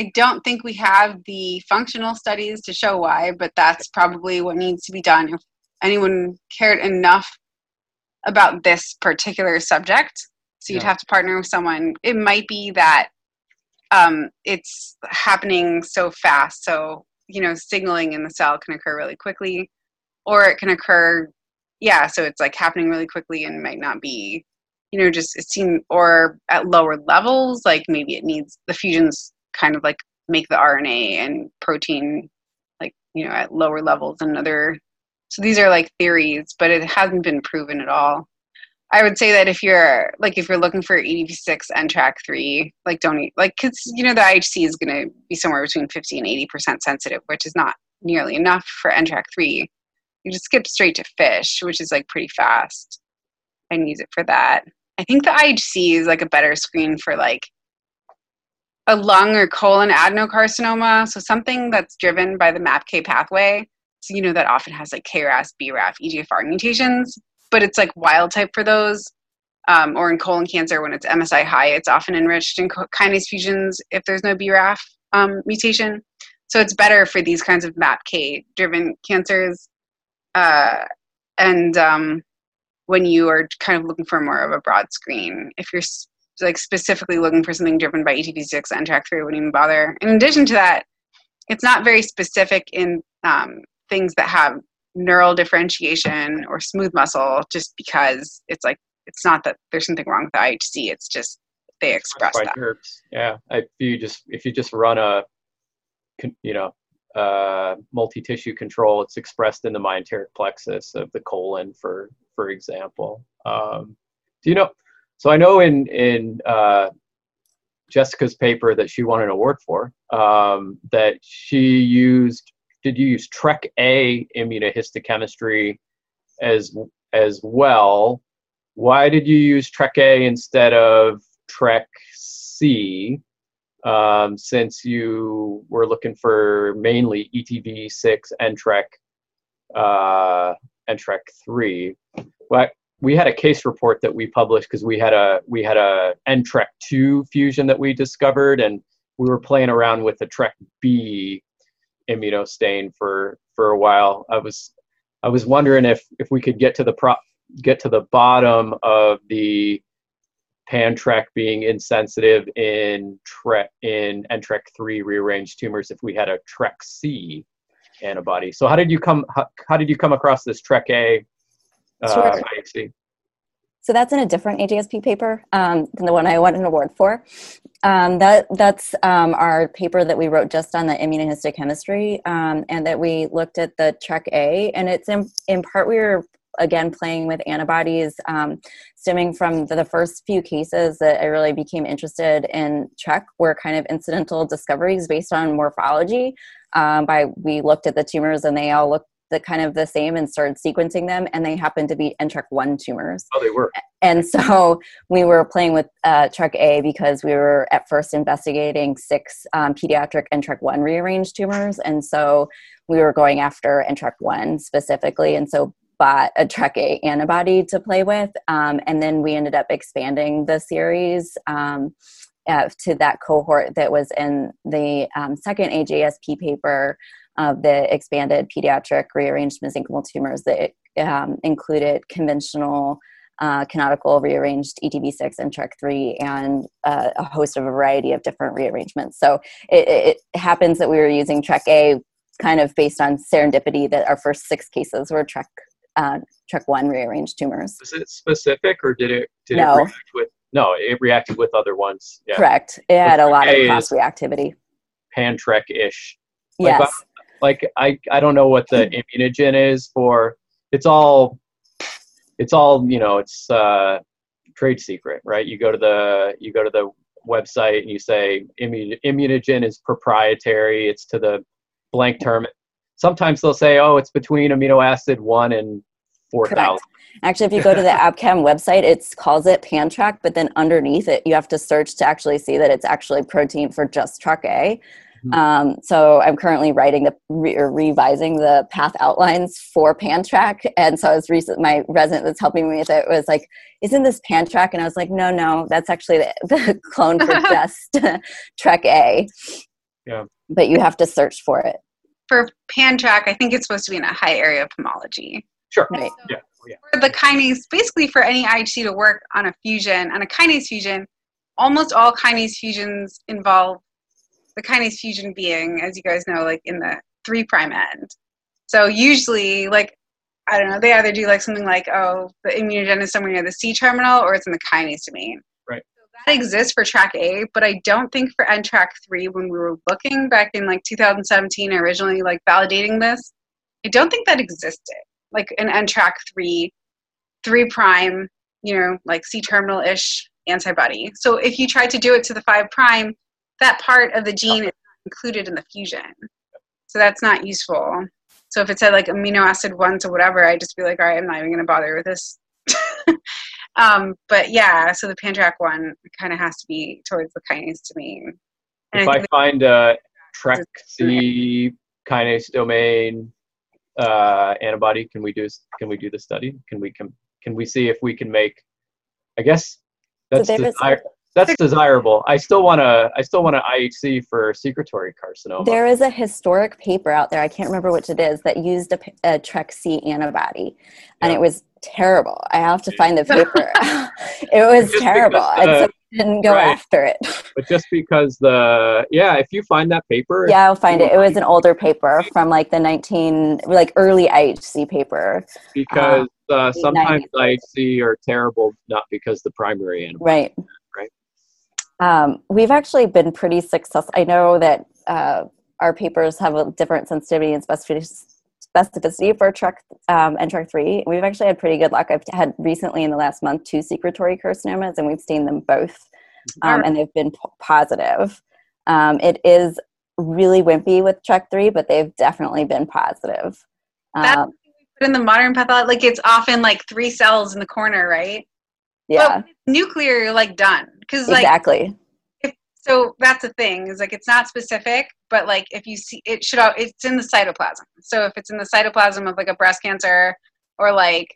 I don't think we have the functional studies to show why, but that's probably what needs to be done if anyone cared enough about this particular subject. So you'd Yeah. have to partner with someone. It might be that um, it's happening so fast, so you know, signaling in the cell can occur really quickly, or it can occur, yeah. So it's like happening really quickly and might not be you know just it seemed or at lower levels like maybe it needs the fusions kind of like make the rna and protein like you know at lower levels and other so these are like theories but it hasn't been proven at all i would say that if you're like if you're looking for ETV6 and track 3 like don't eat like because you know the ihc is going to be somewhere between 50 and 80 percent sensitive which is not nearly enough for ntrack 3 you just skip straight to fish which is like pretty fast and use it for that I think the IHC is like a better screen for like a lung or colon adenocarcinoma. So something that's driven by the MAPK pathway. So you know that often has like KRAS, BRAF, EGFR mutations, but it's like wild type for those. Um, or in colon cancer, when it's MSI high, it's often enriched in kinase fusions if there's no BRAF um, mutation. So it's better for these kinds of MAPK driven cancers. Uh, and um, when you are kind of looking for more of a broad screen. If you're like specifically looking for something driven by ETV6 and track 3, I wouldn't even bother. In addition to that, it's not very specific in um, things that have neural differentiation or smooth muscle just because it's like, it's not that there's something wrong with the IHC, it's just they express that. nerves. Yeah, if you just if you just run a, you know, uh, multi-tissue control, it's expressed in the myenteric plexus of the colon, for for example. Um, do you know? So I know in in uh, Jessica's paper that she won an award for um, that she used. Did you use TRK A immunohistochemistry as as well? Why did you use TRK A instead of TRK C? Um, since you were looking for mainly E ETV6 and TRK uh, and TRK 3. But we had a case report that we published because we had a we had a NTRK 2 fusion that we discovered, and we were playing around with the TRK B immunostain for for a while. I was I was wondering if if we could get to the prop get to the bottom of the pan-TRK being insensitive in TRK in NTRK three rearranged tumors if we had a TRK C antibody. So how did you come how, how did you come across this TRK A uh, Sure. IHC? So that's in a different AJSP paper um, than the one I won an award for. Um, that that's um, our paper that we wrote just on the immunohistochemistry, um, and that we looked at the TRK A, and it's in in part we were again playing with antibodies um, stemming from the, the first few cases that I really became interested in TRK were kind of incidental discoveries based on morphology. Um, by we looked at the tumors and they all looked the kind of the same and started sequencing them, and they happened to be NTRK1 tumors. Oh, they were. And so we were playing with uh, TRK A because we were at first investigating six um, pediatric NTRK1 rearranged tumors. And so we were going after NTRK1 specifically. And so bought a TRK A antibody to play with. Um, and then we ended up expanding the series. Um, uh, to that cohort that was in the um, second AJSP paper of the expanded pediatric rearranged mesenchymal tumors that um, included conventional uh, canonical rearranged ETV6 and TREC3 and uh, a host of a variety of different rearrangements. So it, it happens that we were using TRK A kind of based on serendipity that our first six cases were TRK, uh, TRK1 rearranged tumors. Was it specific or did it did No. it react with no, it reacted with other ones. Yeah. Correct. It had a lot of A is- cross reactivity. Pan-TRK ish. Like, Yes. like I I don't know what the *laughs* immunogen is for. It's all it's all you know. It's uh, trade secret, right? You go to the you go to the website and you say immu- immunogen is proprietary. It's to the blank term. Sometimes they'll say, oh, it's between amino acid one and 4,000. Actually, if you go to the Abcam website, it calls it pan-TRK, but then underneath it, you have to search to actually see that it's actually protein for just TrkA. Mm-hmm. Um, so I'm currently writing the re- or revising the path outlines for pan-TRK, and so I was recent. My resident that's helping me with it was like, "Isn't this pan-TRK?" And I was like, "No, no, that's actually the, *laughs* the clone for *laughs* just *laughs* TrkA." Yeah, but you have to search for it. For pan-TRK, I think it's supposed to be in a high area of homology. Sure. Right. So yeah. yeah. For the kinase, basically for any IHC to work on a fusion, on a kinase fusion, almost all kinase fusions involve the kinase fusion being, as you guys know, like in the three prime end. So usually, like, I don't know, they either do like something like, oh, the immunogen is somewhere near the C terminal or it's in the kinase domain. Exists for TRK A, but I don't think for NTRK3, when we were looking back in like 2017, originally like validating this, I don't think that existed. Like an NTRK3, three prime, you know, like C terminal ish antibody. So if you tried to do it to the five prime, that part of the gene is included in the fusion. So that's not useful. So if it said like amino acid one to whatever, I'd just be like, all right, I'm not even going to bother with this. *laughs* um, but yeah, so the pan-TRK one kind of has to be towards the kinase domain. And if I, I find a TRK C kinase domain uh, antibody, can we do can we do the study? Can we can can we see if we can make? I guess that's so desire, that's desirable. I still want to. I still want an IHC for secretory carcinoma. There is a historic paper out there. I can't remember which it is that used a, a antibody, and yeah. it was terrible. I have to find the *laughs* paper. *laughs* it was terrible. The, and so didn't go right. after it. *laughs* but just because the yeah, if you find that paper, yeah, I'll find it. It was an older paper from like the nineteen like early IHC paper. Because um, uh, sometimes IHC are terrible, not because the primary antibody. Right. Um, we've actually been pretty successful. I know that uh, our papers have a different sensitivity and specificity for TRK um, and TRK 3. We've actually had pretty good luck. I've had recently in the last month two secretory carcinomas, and we've seen them both, um, and they've been p- positive. Um, it is really wimpy with TRK 3, but they've definitely been positive. That's um, in the modern pathology, like it's often like three cells in the corner, right? Yeah. nuclear, you're like done. Because like exactly. if, so that's the thing is like it's not specific but like if you see it should it's in the cytoplasm. So if it's in the cytoplasm of like a breast cancer or like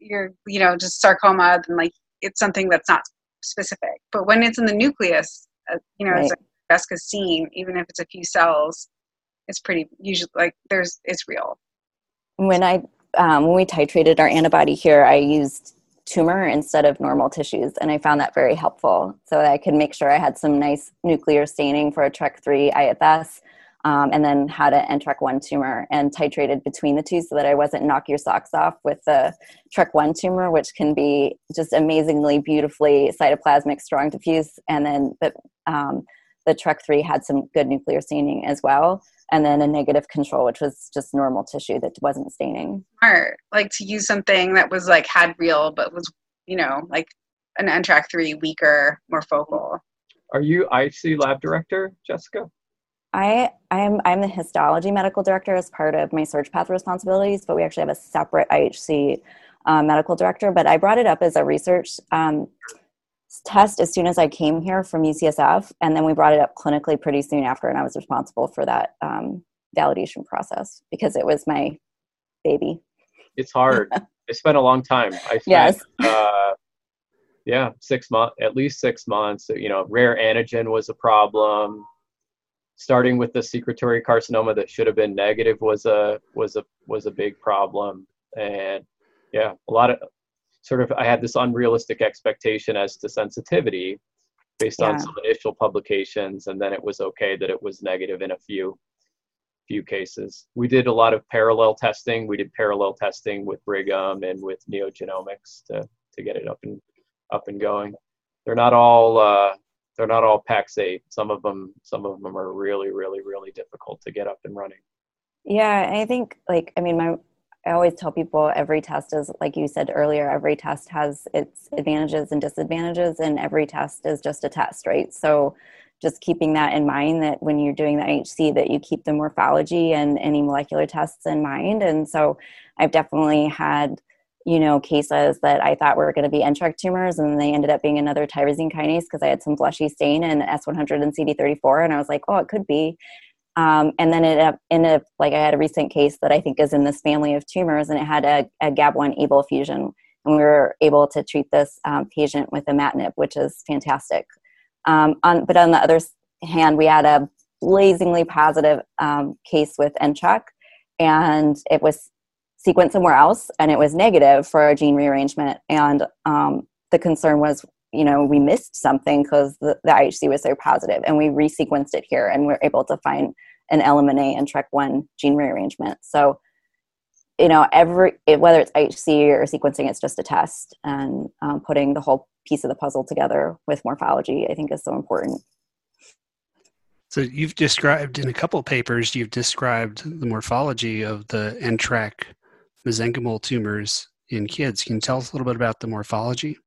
you're you know just sarcoma then like it's something that's not specific. But when it's in the nucleus uh, you know right. as Jessica's seen even if it's a few cells it's pretty usually like there's it's real. When i um, when we titrated our antibody here i used tumor instead of normal tissues. And I found that very helpful so that I could make sure I had some nice nuclear staining for a TRK3 IFS um, and then had an NTRK1 tumor and titrated between the two so that I wasn't knock your socks off with the TRK1 tumor, which can be just amazingly beautifully cytoplasmic, strong diffuse. And then the, um, the TRK3 had some good nuclear staining as well and then a negative control, which was just normal tissue that wasn't staining. Smart, like to use something that was like had real, but was you know like an NTRK three weaker, more focal. Are you IHC lab director, Jessica? I I'm I'm the histology medical director as part of my surge path responsibilities, but we actually have a separate IHC uh, medical director. But I brought it up as a research. Um, test as soon as I came here from UCSF, and then we brought it up clinically pretty soon after, and I was responsible for that um, validation process because it was my baby. It's hard. *laughs* I spent a long time. I spent, yes. Uh, yeah, six months, at least six months. You know, rare antigen was a problem. Starting with the secretory carcinoma that should have been negative was a was a was a big problem, and yeah, a lot of sort of I had this unrealistic expectation as to sensitivity based yeah. on some initial publications, and then it was okay that it was negative in a few few cases. We did a lot of parallel testing. We did parallel testing with Brigham and with NeoGenomics to to get it up and up and going. They're not all uh, they're not all Pax8. Some of them some of them are really really really difficult to get up and running. Yeah, I think like I mean my I always tell people every test is, like you said earlier, every test has its advantages and disadvantages, and every test is just a test, right? So, just keeping that in mind that when you're doing the IHC, that you keep the morphology and any molecular tests in mind. And so, I've definitely had you know, cases that I thought were going to be NTRK tumors, and they ended up being another tyrosine kinase because I had some blushy stain and S100 and CD34, and I was like, oh, it could be. Um, and then it ended up like I had a recent case that I think is in this family of tumors, and it had a, a GAB1 ABL fusion, and we were able to treat this um, patient with imatinib, which is fantastic. Um, on, but on the other hand, we had a blazingly positive um, case with NTRK, and it was sequenced somewhere else, and it was negative for a gene rearrangement. And um, the concern was, you know, we missed something because the, the, IHC was so positive, and we resequenced it here, and we're able to find an LMNA NTRK1 gene rearrangement. So, you know, every whether it's IHC or sequencing, it's just a test, and um, putting the whole piece of the puzzle together with morphology, I think, is so important. So you've described in a couple papers, you've described the morphology of the NTRK mesenchymal tumors in kids. Can you tell us a little bit about the morphology?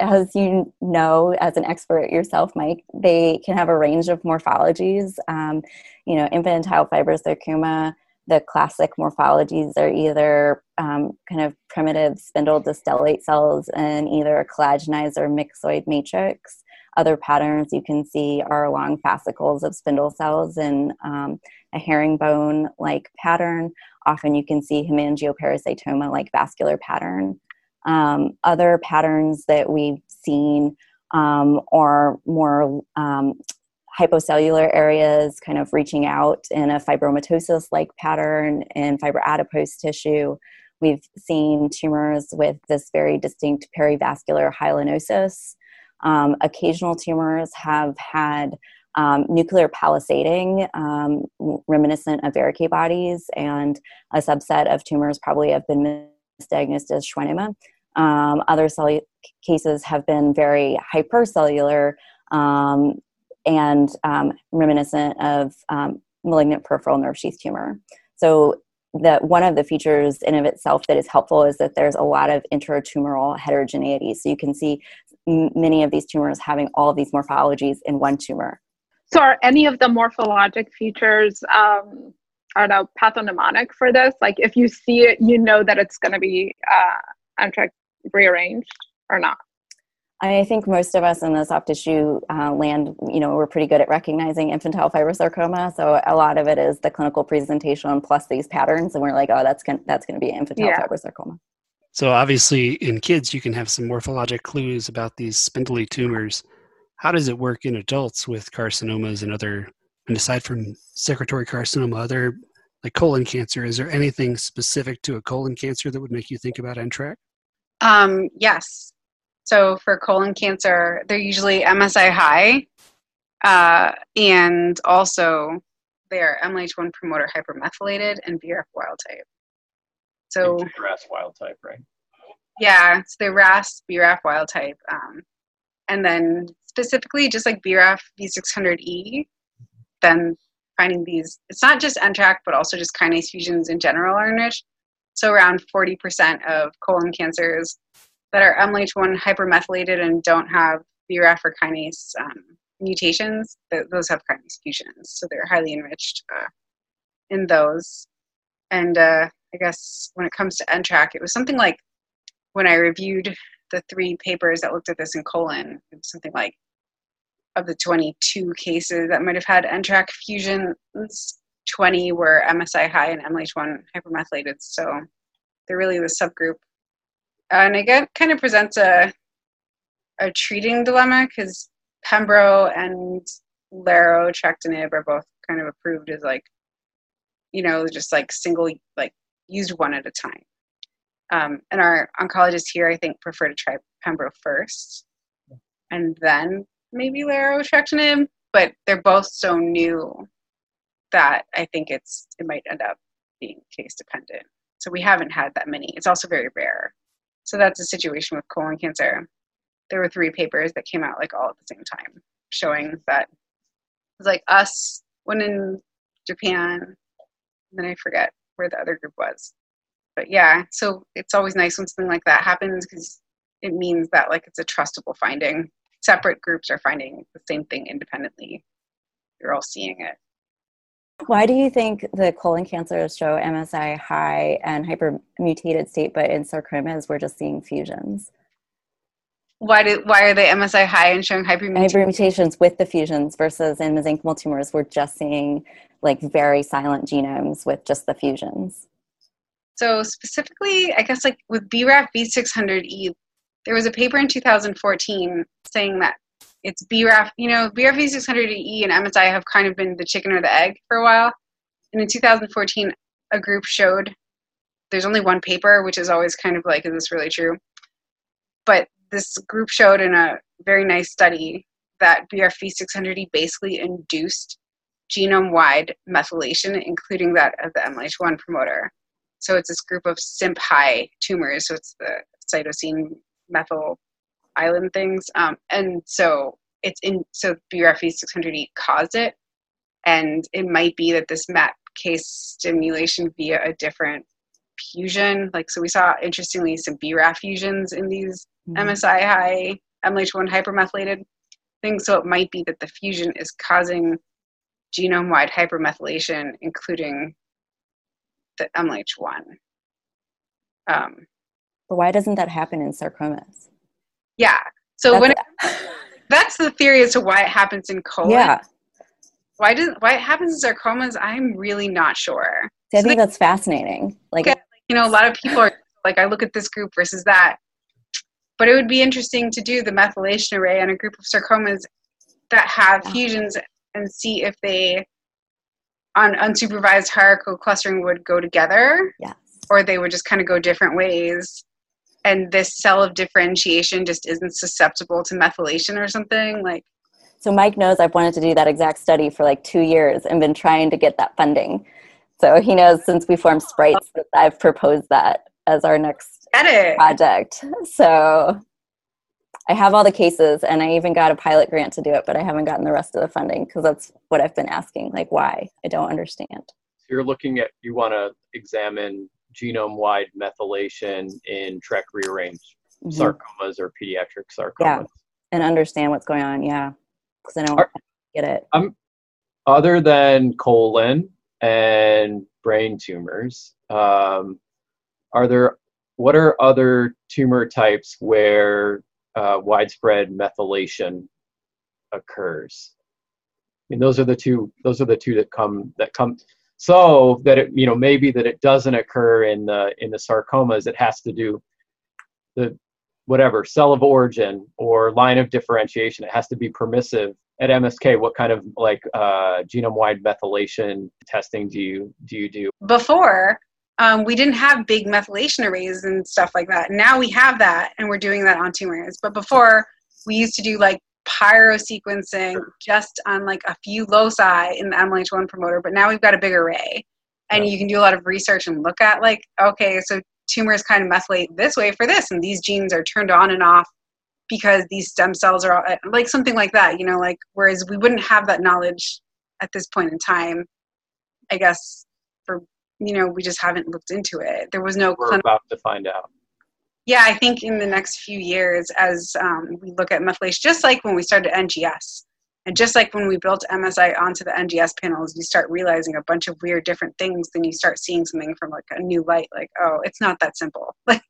As you know, as an expert yourself, Mike, they can have a range of morphologies. Um, you know, infantile fibrosarcoma, the classic morphologies are either um, kind of primitive spindle distellate cells in either a collagenized or myxoid matrix. Other patterns you can see are long fascicles of spindle cells in um, a herringbone like pattern. Often you can see hemangiopericytoma like vascular pattern. Um, other patterns that we've seen um, are more um, hypocellular areas, kind of reaching out in a fibromatosis like pattern in fibroadipose tissue. We've seen tumors with this very distinct perivascular hyalinosis. Um, occasional tumors have had um, nuclear palisading, um, reminiscent of Verocay bodies, and a subset of tumors probably have been misdiagnosed as schwannoma. Um, other cell- cases have been very hypercellular um, and um, reminiscent of um, malignant peripheral nerve sheath tumor. So that one of the features in of itself that is helpful is that there's a lot of intratumoral heterogeneity. So you can see m- many of these tumors having all of these morphologies in one tumor. So are any of the morphologic features um, are now pathognomonic for this? Like if you see it, you know that it's going to be uh, NTRK rearranged or not? I think most of us in the soft tissue uh, land, you know, we're pretty good at recognizing infantile fibrosarcoma. So a lot of it is the clinical presentation plus these patterns, and we're like, oh, that's gonna, that's going to be infantile yeah. fibrosarcoma. So obviously, in kids, you can have some morphologic clues about these spindly tumors. How does it work in adults with carcinomas and other? And aside from secretory carcinoma, other like colon cancer, is there anything specific to a colon cancer that would make you think about NTRK? Um, yes. So for colon cancer, they're usually MSI high, uh, and also they're MLH1 promoter hypermethylated and BRAF wild type. So RAS wild type, right? Yeah, it's the RAS BRAF wild type, um, and then specifically just like BRAF V600E, then finding these. It's not just NTRK, but also just kinase fusions in general are enriched. So around 40% of colon cancers that are MLH1 hypermethylated and don't have BRAF or kinase um, mutations, th- those have kinase fusions. So they're highly enriched uh, in those. And uh, I guess when it comes to NTRK, it was something like when I reviewed the three papers that looked at this in colon, it was something like of the 22 cases that might have had NTRK fusions, 20 were MSI high and MLH1 hypermethylated. So they're really the subgroup. And again kind of presents a a treating dilemma because Pembro and larotrectinib are both kind of approved as like you know just like single like used one at a time. Um, and our oncologists here i think prefer to try pembro first. And then maybe larotrectinib but they're both so new that i think it's it might end up being case dependent so we haven't had that many it's also very rare so that's a situation with colon cancer. There were three papers that came out like all at the same time, showing that it was like us, one in Japan, and then I forget where the other group was. But yeah, so it's always nice when something like that happens because it means that like it's a trustable finding. Separate groups are finding the same thing independently. You're all seeing it. Why do you think the colon cancers show MSI high and hypermutated state, but in sarcomas we're just seeing fusions? Why do why are they MSI high and showing hypermutation? Hypermutations with the fusions versus in mesenchymal tumors we're just seeing like very silent genomes with just the fusions. So specifically, I guess like with BRAF V600E, there was a paper in 2014 saying that it's BRAF, you know, BRAF V600E and MSI have kind of been the chicken or the egg for a while. And in 2014, a group showed there's only one paper, which is always kind of like, is this really true? But this group showed in a very nice study that BRAF V600E basically induced genome wide methylation, including that of the MLH1 promoter. So it's this group of CIMP high tumors. So it's the cytosine methyl island things. Um, and so it's in, so BRAF V600E caused it. And it might be that this MAP case stimulation via a different fusion, like, so we saw interestingly some BRAF fusions in these mm-hmm. MSI high MLH1 hypermethylated things. So it might be that the fusion is causing genome wide hypermethylation, including the MLH1. Um, but why doesn't that happen in sarcomas? Yeah. So that's when it, that's the theory as to why it happens in colon. Yeah. Why does why it happens in sarcomas? I'm really not sure. See, I so think they, that's fascinating. Like, you know, a lot of people are like, I look at this group versus that. But it would be interesting to do the methylation array on a group of sarcomas that have fusions and see if they on unsupervised hierarchical clustering would go together. Yes. Or they would just kind of go different ways. And this cell of differentiation just isn't susceptible to methylation or something. Like So Mike knows I've wanted to do that exact study for like two years and been trying to get that funding. So he knows since we formed Sprites that I've proposed that as our next project. So I have all the cases and I even got a pilot grant to do it, but I haven't gotten the rest of the funding because that's what I've been asking. Like, why? I don't understand. So you're looking at, you want to examine genome wide methylation in TRK rearranged mm-hmm. sarcomas or pediatric sarcomas. Yeah, and understand what's going on. Yeah, because I don't Are, get it. Um, other than colon and brain tumors, um, are there what are other tumor types where uh, widespread methylation occurs. I mean, those are the two. Those are the two that come that come. So that it, you know, maybe that it doesn't occur in the in the sarcomas. It has to do the whatever cell of origin or line of differentiation. It has to be permissive. At MSK, what kind of like uh, genome-wide methylation testing do you do you do? Before, um, we didn't have big methylation arrays and stuff like that. Now we have that, and we're doing that on tumors. But before, we used to do like pyrosequencing just on like a few loci in the MLH1 promoter. But now we've got a big array, and you can do a lot of research and look at like, okay, so tumors kind of methylate this way for this, and these genes are turned on and off because these stem cells are all, uh, like something like that. You know, like whereas we wouldn't have that knowledge at this point in time. I guess for you know, we just haven't looked into it. There was no. We're clinical- about to find out. Yeah, I think in the next few years, as um, we look at methylation, just like when we started NGS, and just like when we built MSI onto the NGS panels, you start realizing a bunch of weird different things. Then you start seeing something from like a new light, like oh, it's not that simple. *laughs* Like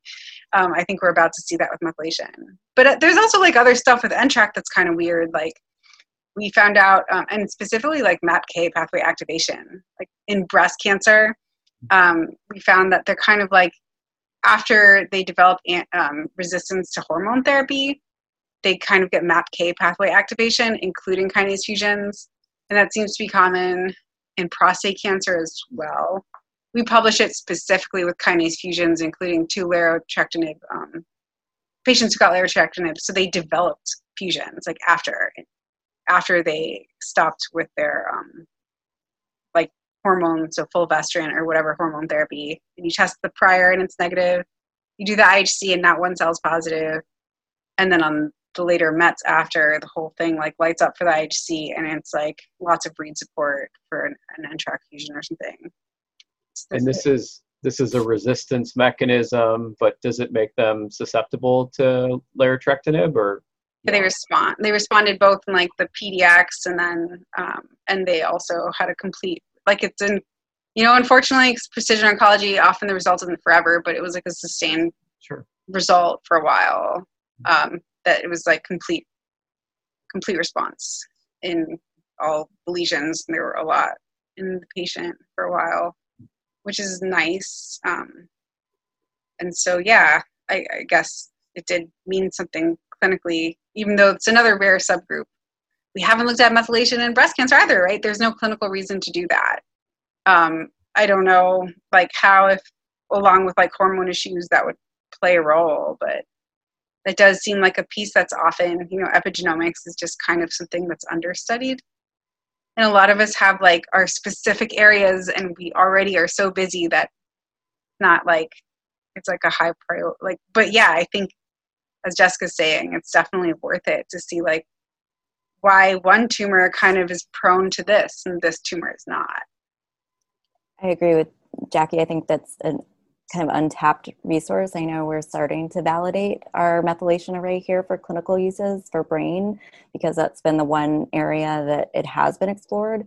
um, I think we're about to see that with methylation. But uh, there's also like other stuff with NTRK that's kind of weird. Like we found out, um, and specifically like MAPK pathway activation, like in breast cancer um, we found that they're kind of like after they develop um, resistance to hormone therapy, they kind of get MAPK pathway activation, including kinase fusions, and that seems to be common in prostate cancer as well. We publish it specifically with kinase fusions, including two larotrectinib um, patients who got larotrectinib, so they developed fusions like after after they stopped with their um, hormone, so fulvestrant or whatever hormone therapy, and you test the prior and it's negative. You do the IHC and not one cell's positive, and then on the later METs after the whole thing like lights up for the IHC, and it's like lots of read support for an, an NTRK fusion or something. and this is this is a resistance mechanism, but does it make them susceptible to larotrectinib or yeah, they respond. They responded both in like the PDX and then um, and they also had a complete like it's in you know unfortunately precision oncology often the result isn't forever but it was like a sustained Sure. result for a while um, that it was like complete complete response in all the lesions and there were a lot in the patient for a while which is nice um, and so yeah I, I guess it did mean something clinically even though it's another rare subgroup we haven't looked at methylation in breast cancer either right? There's no clinical reason to do that. Um, i don't know like how if along with like hormone issues that would play a role but it does seem like a piece that's often you know epigenomics is just kind of something that's understudied. And a lot of us have like our specific areas and we already are so busy that not like it's like a high priority like but yeah i think as jessica's saying it's definitely worth it to see like why one tumor kind of is prone to this and this tumor is not I agree with Jackie. I think that's a kind of untapped resource. I know we're starting to validate our methylation array here for clinical uses for brain because that's been the one area that it has been explored.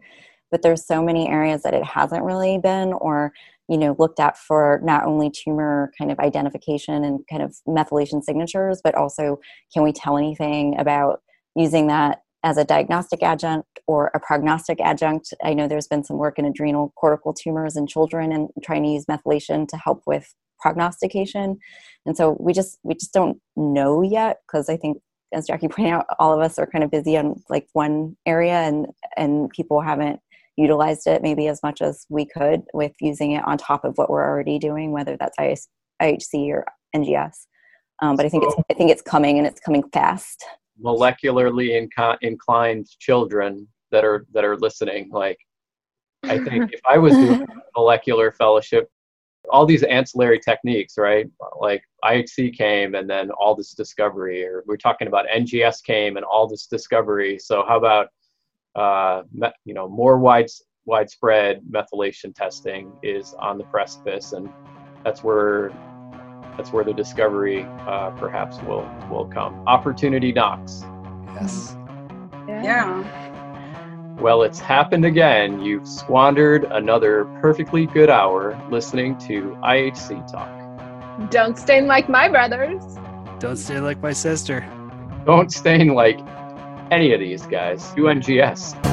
But there's so many areas that it hasn't really been or you know looked at for not only tumor kind of identification and kind of methylation signatures, but also can we tell anything about using that as a diagnostic adjunct or a prognostic adjunct. I know there's been some work in adrenal cortical tumors in children and trying to use methylation to help with prognostication. And so we just we just don't know yet because I think as Jackie *laughs* pointed out, all of us are kind of busy on like one area and and people haven't utilized it maybe as much as we could with using it on top of what we're already doing, whether that's IHC or NGS. Um, but I think it's I think it's coming and it's coming fast molecularly inco- inclined children that are that are listening. Like i think *laughs* if i was doing molecular fellowship all these ancillary techniques right? Like ihc came and then all this discovery or we're talking about ngs came and all this discovery. So how about uh, you know more wide, widespread methylation testing is on the precipice and that's where that's where the discovery uh, perhaps will will come. Opportunity knocks. Yes. yeah Well, it's happened again. You've squandered another perfectly good hour listening to IHC talk. Don't stain like my brothers. Don't stain like my sister. Don't stain like any of these guys. UNGS.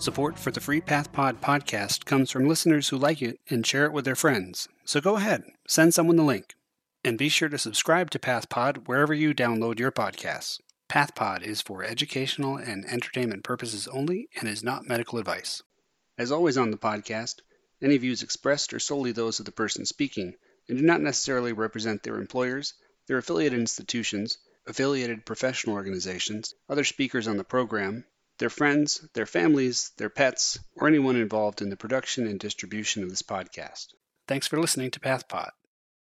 Support for the Free Path Pod podcast comes from listeners who like it and share it with their friends. So go ahead, send someone the link. And be sure to subscribe to PathPod wherever you download your podcasts. PathPod is for educational and entertainment purposes only and is not medical advice. As always on the podcast, any views expressed are solely those of the person speaking and do not necessarily represent their employers, their affiliated institutions, affiliated professional organizations, other speakers on the program, their friends, their families, their pets, or anyone involved in the production and distribution of this podcast. Thanks for listening to PathPod.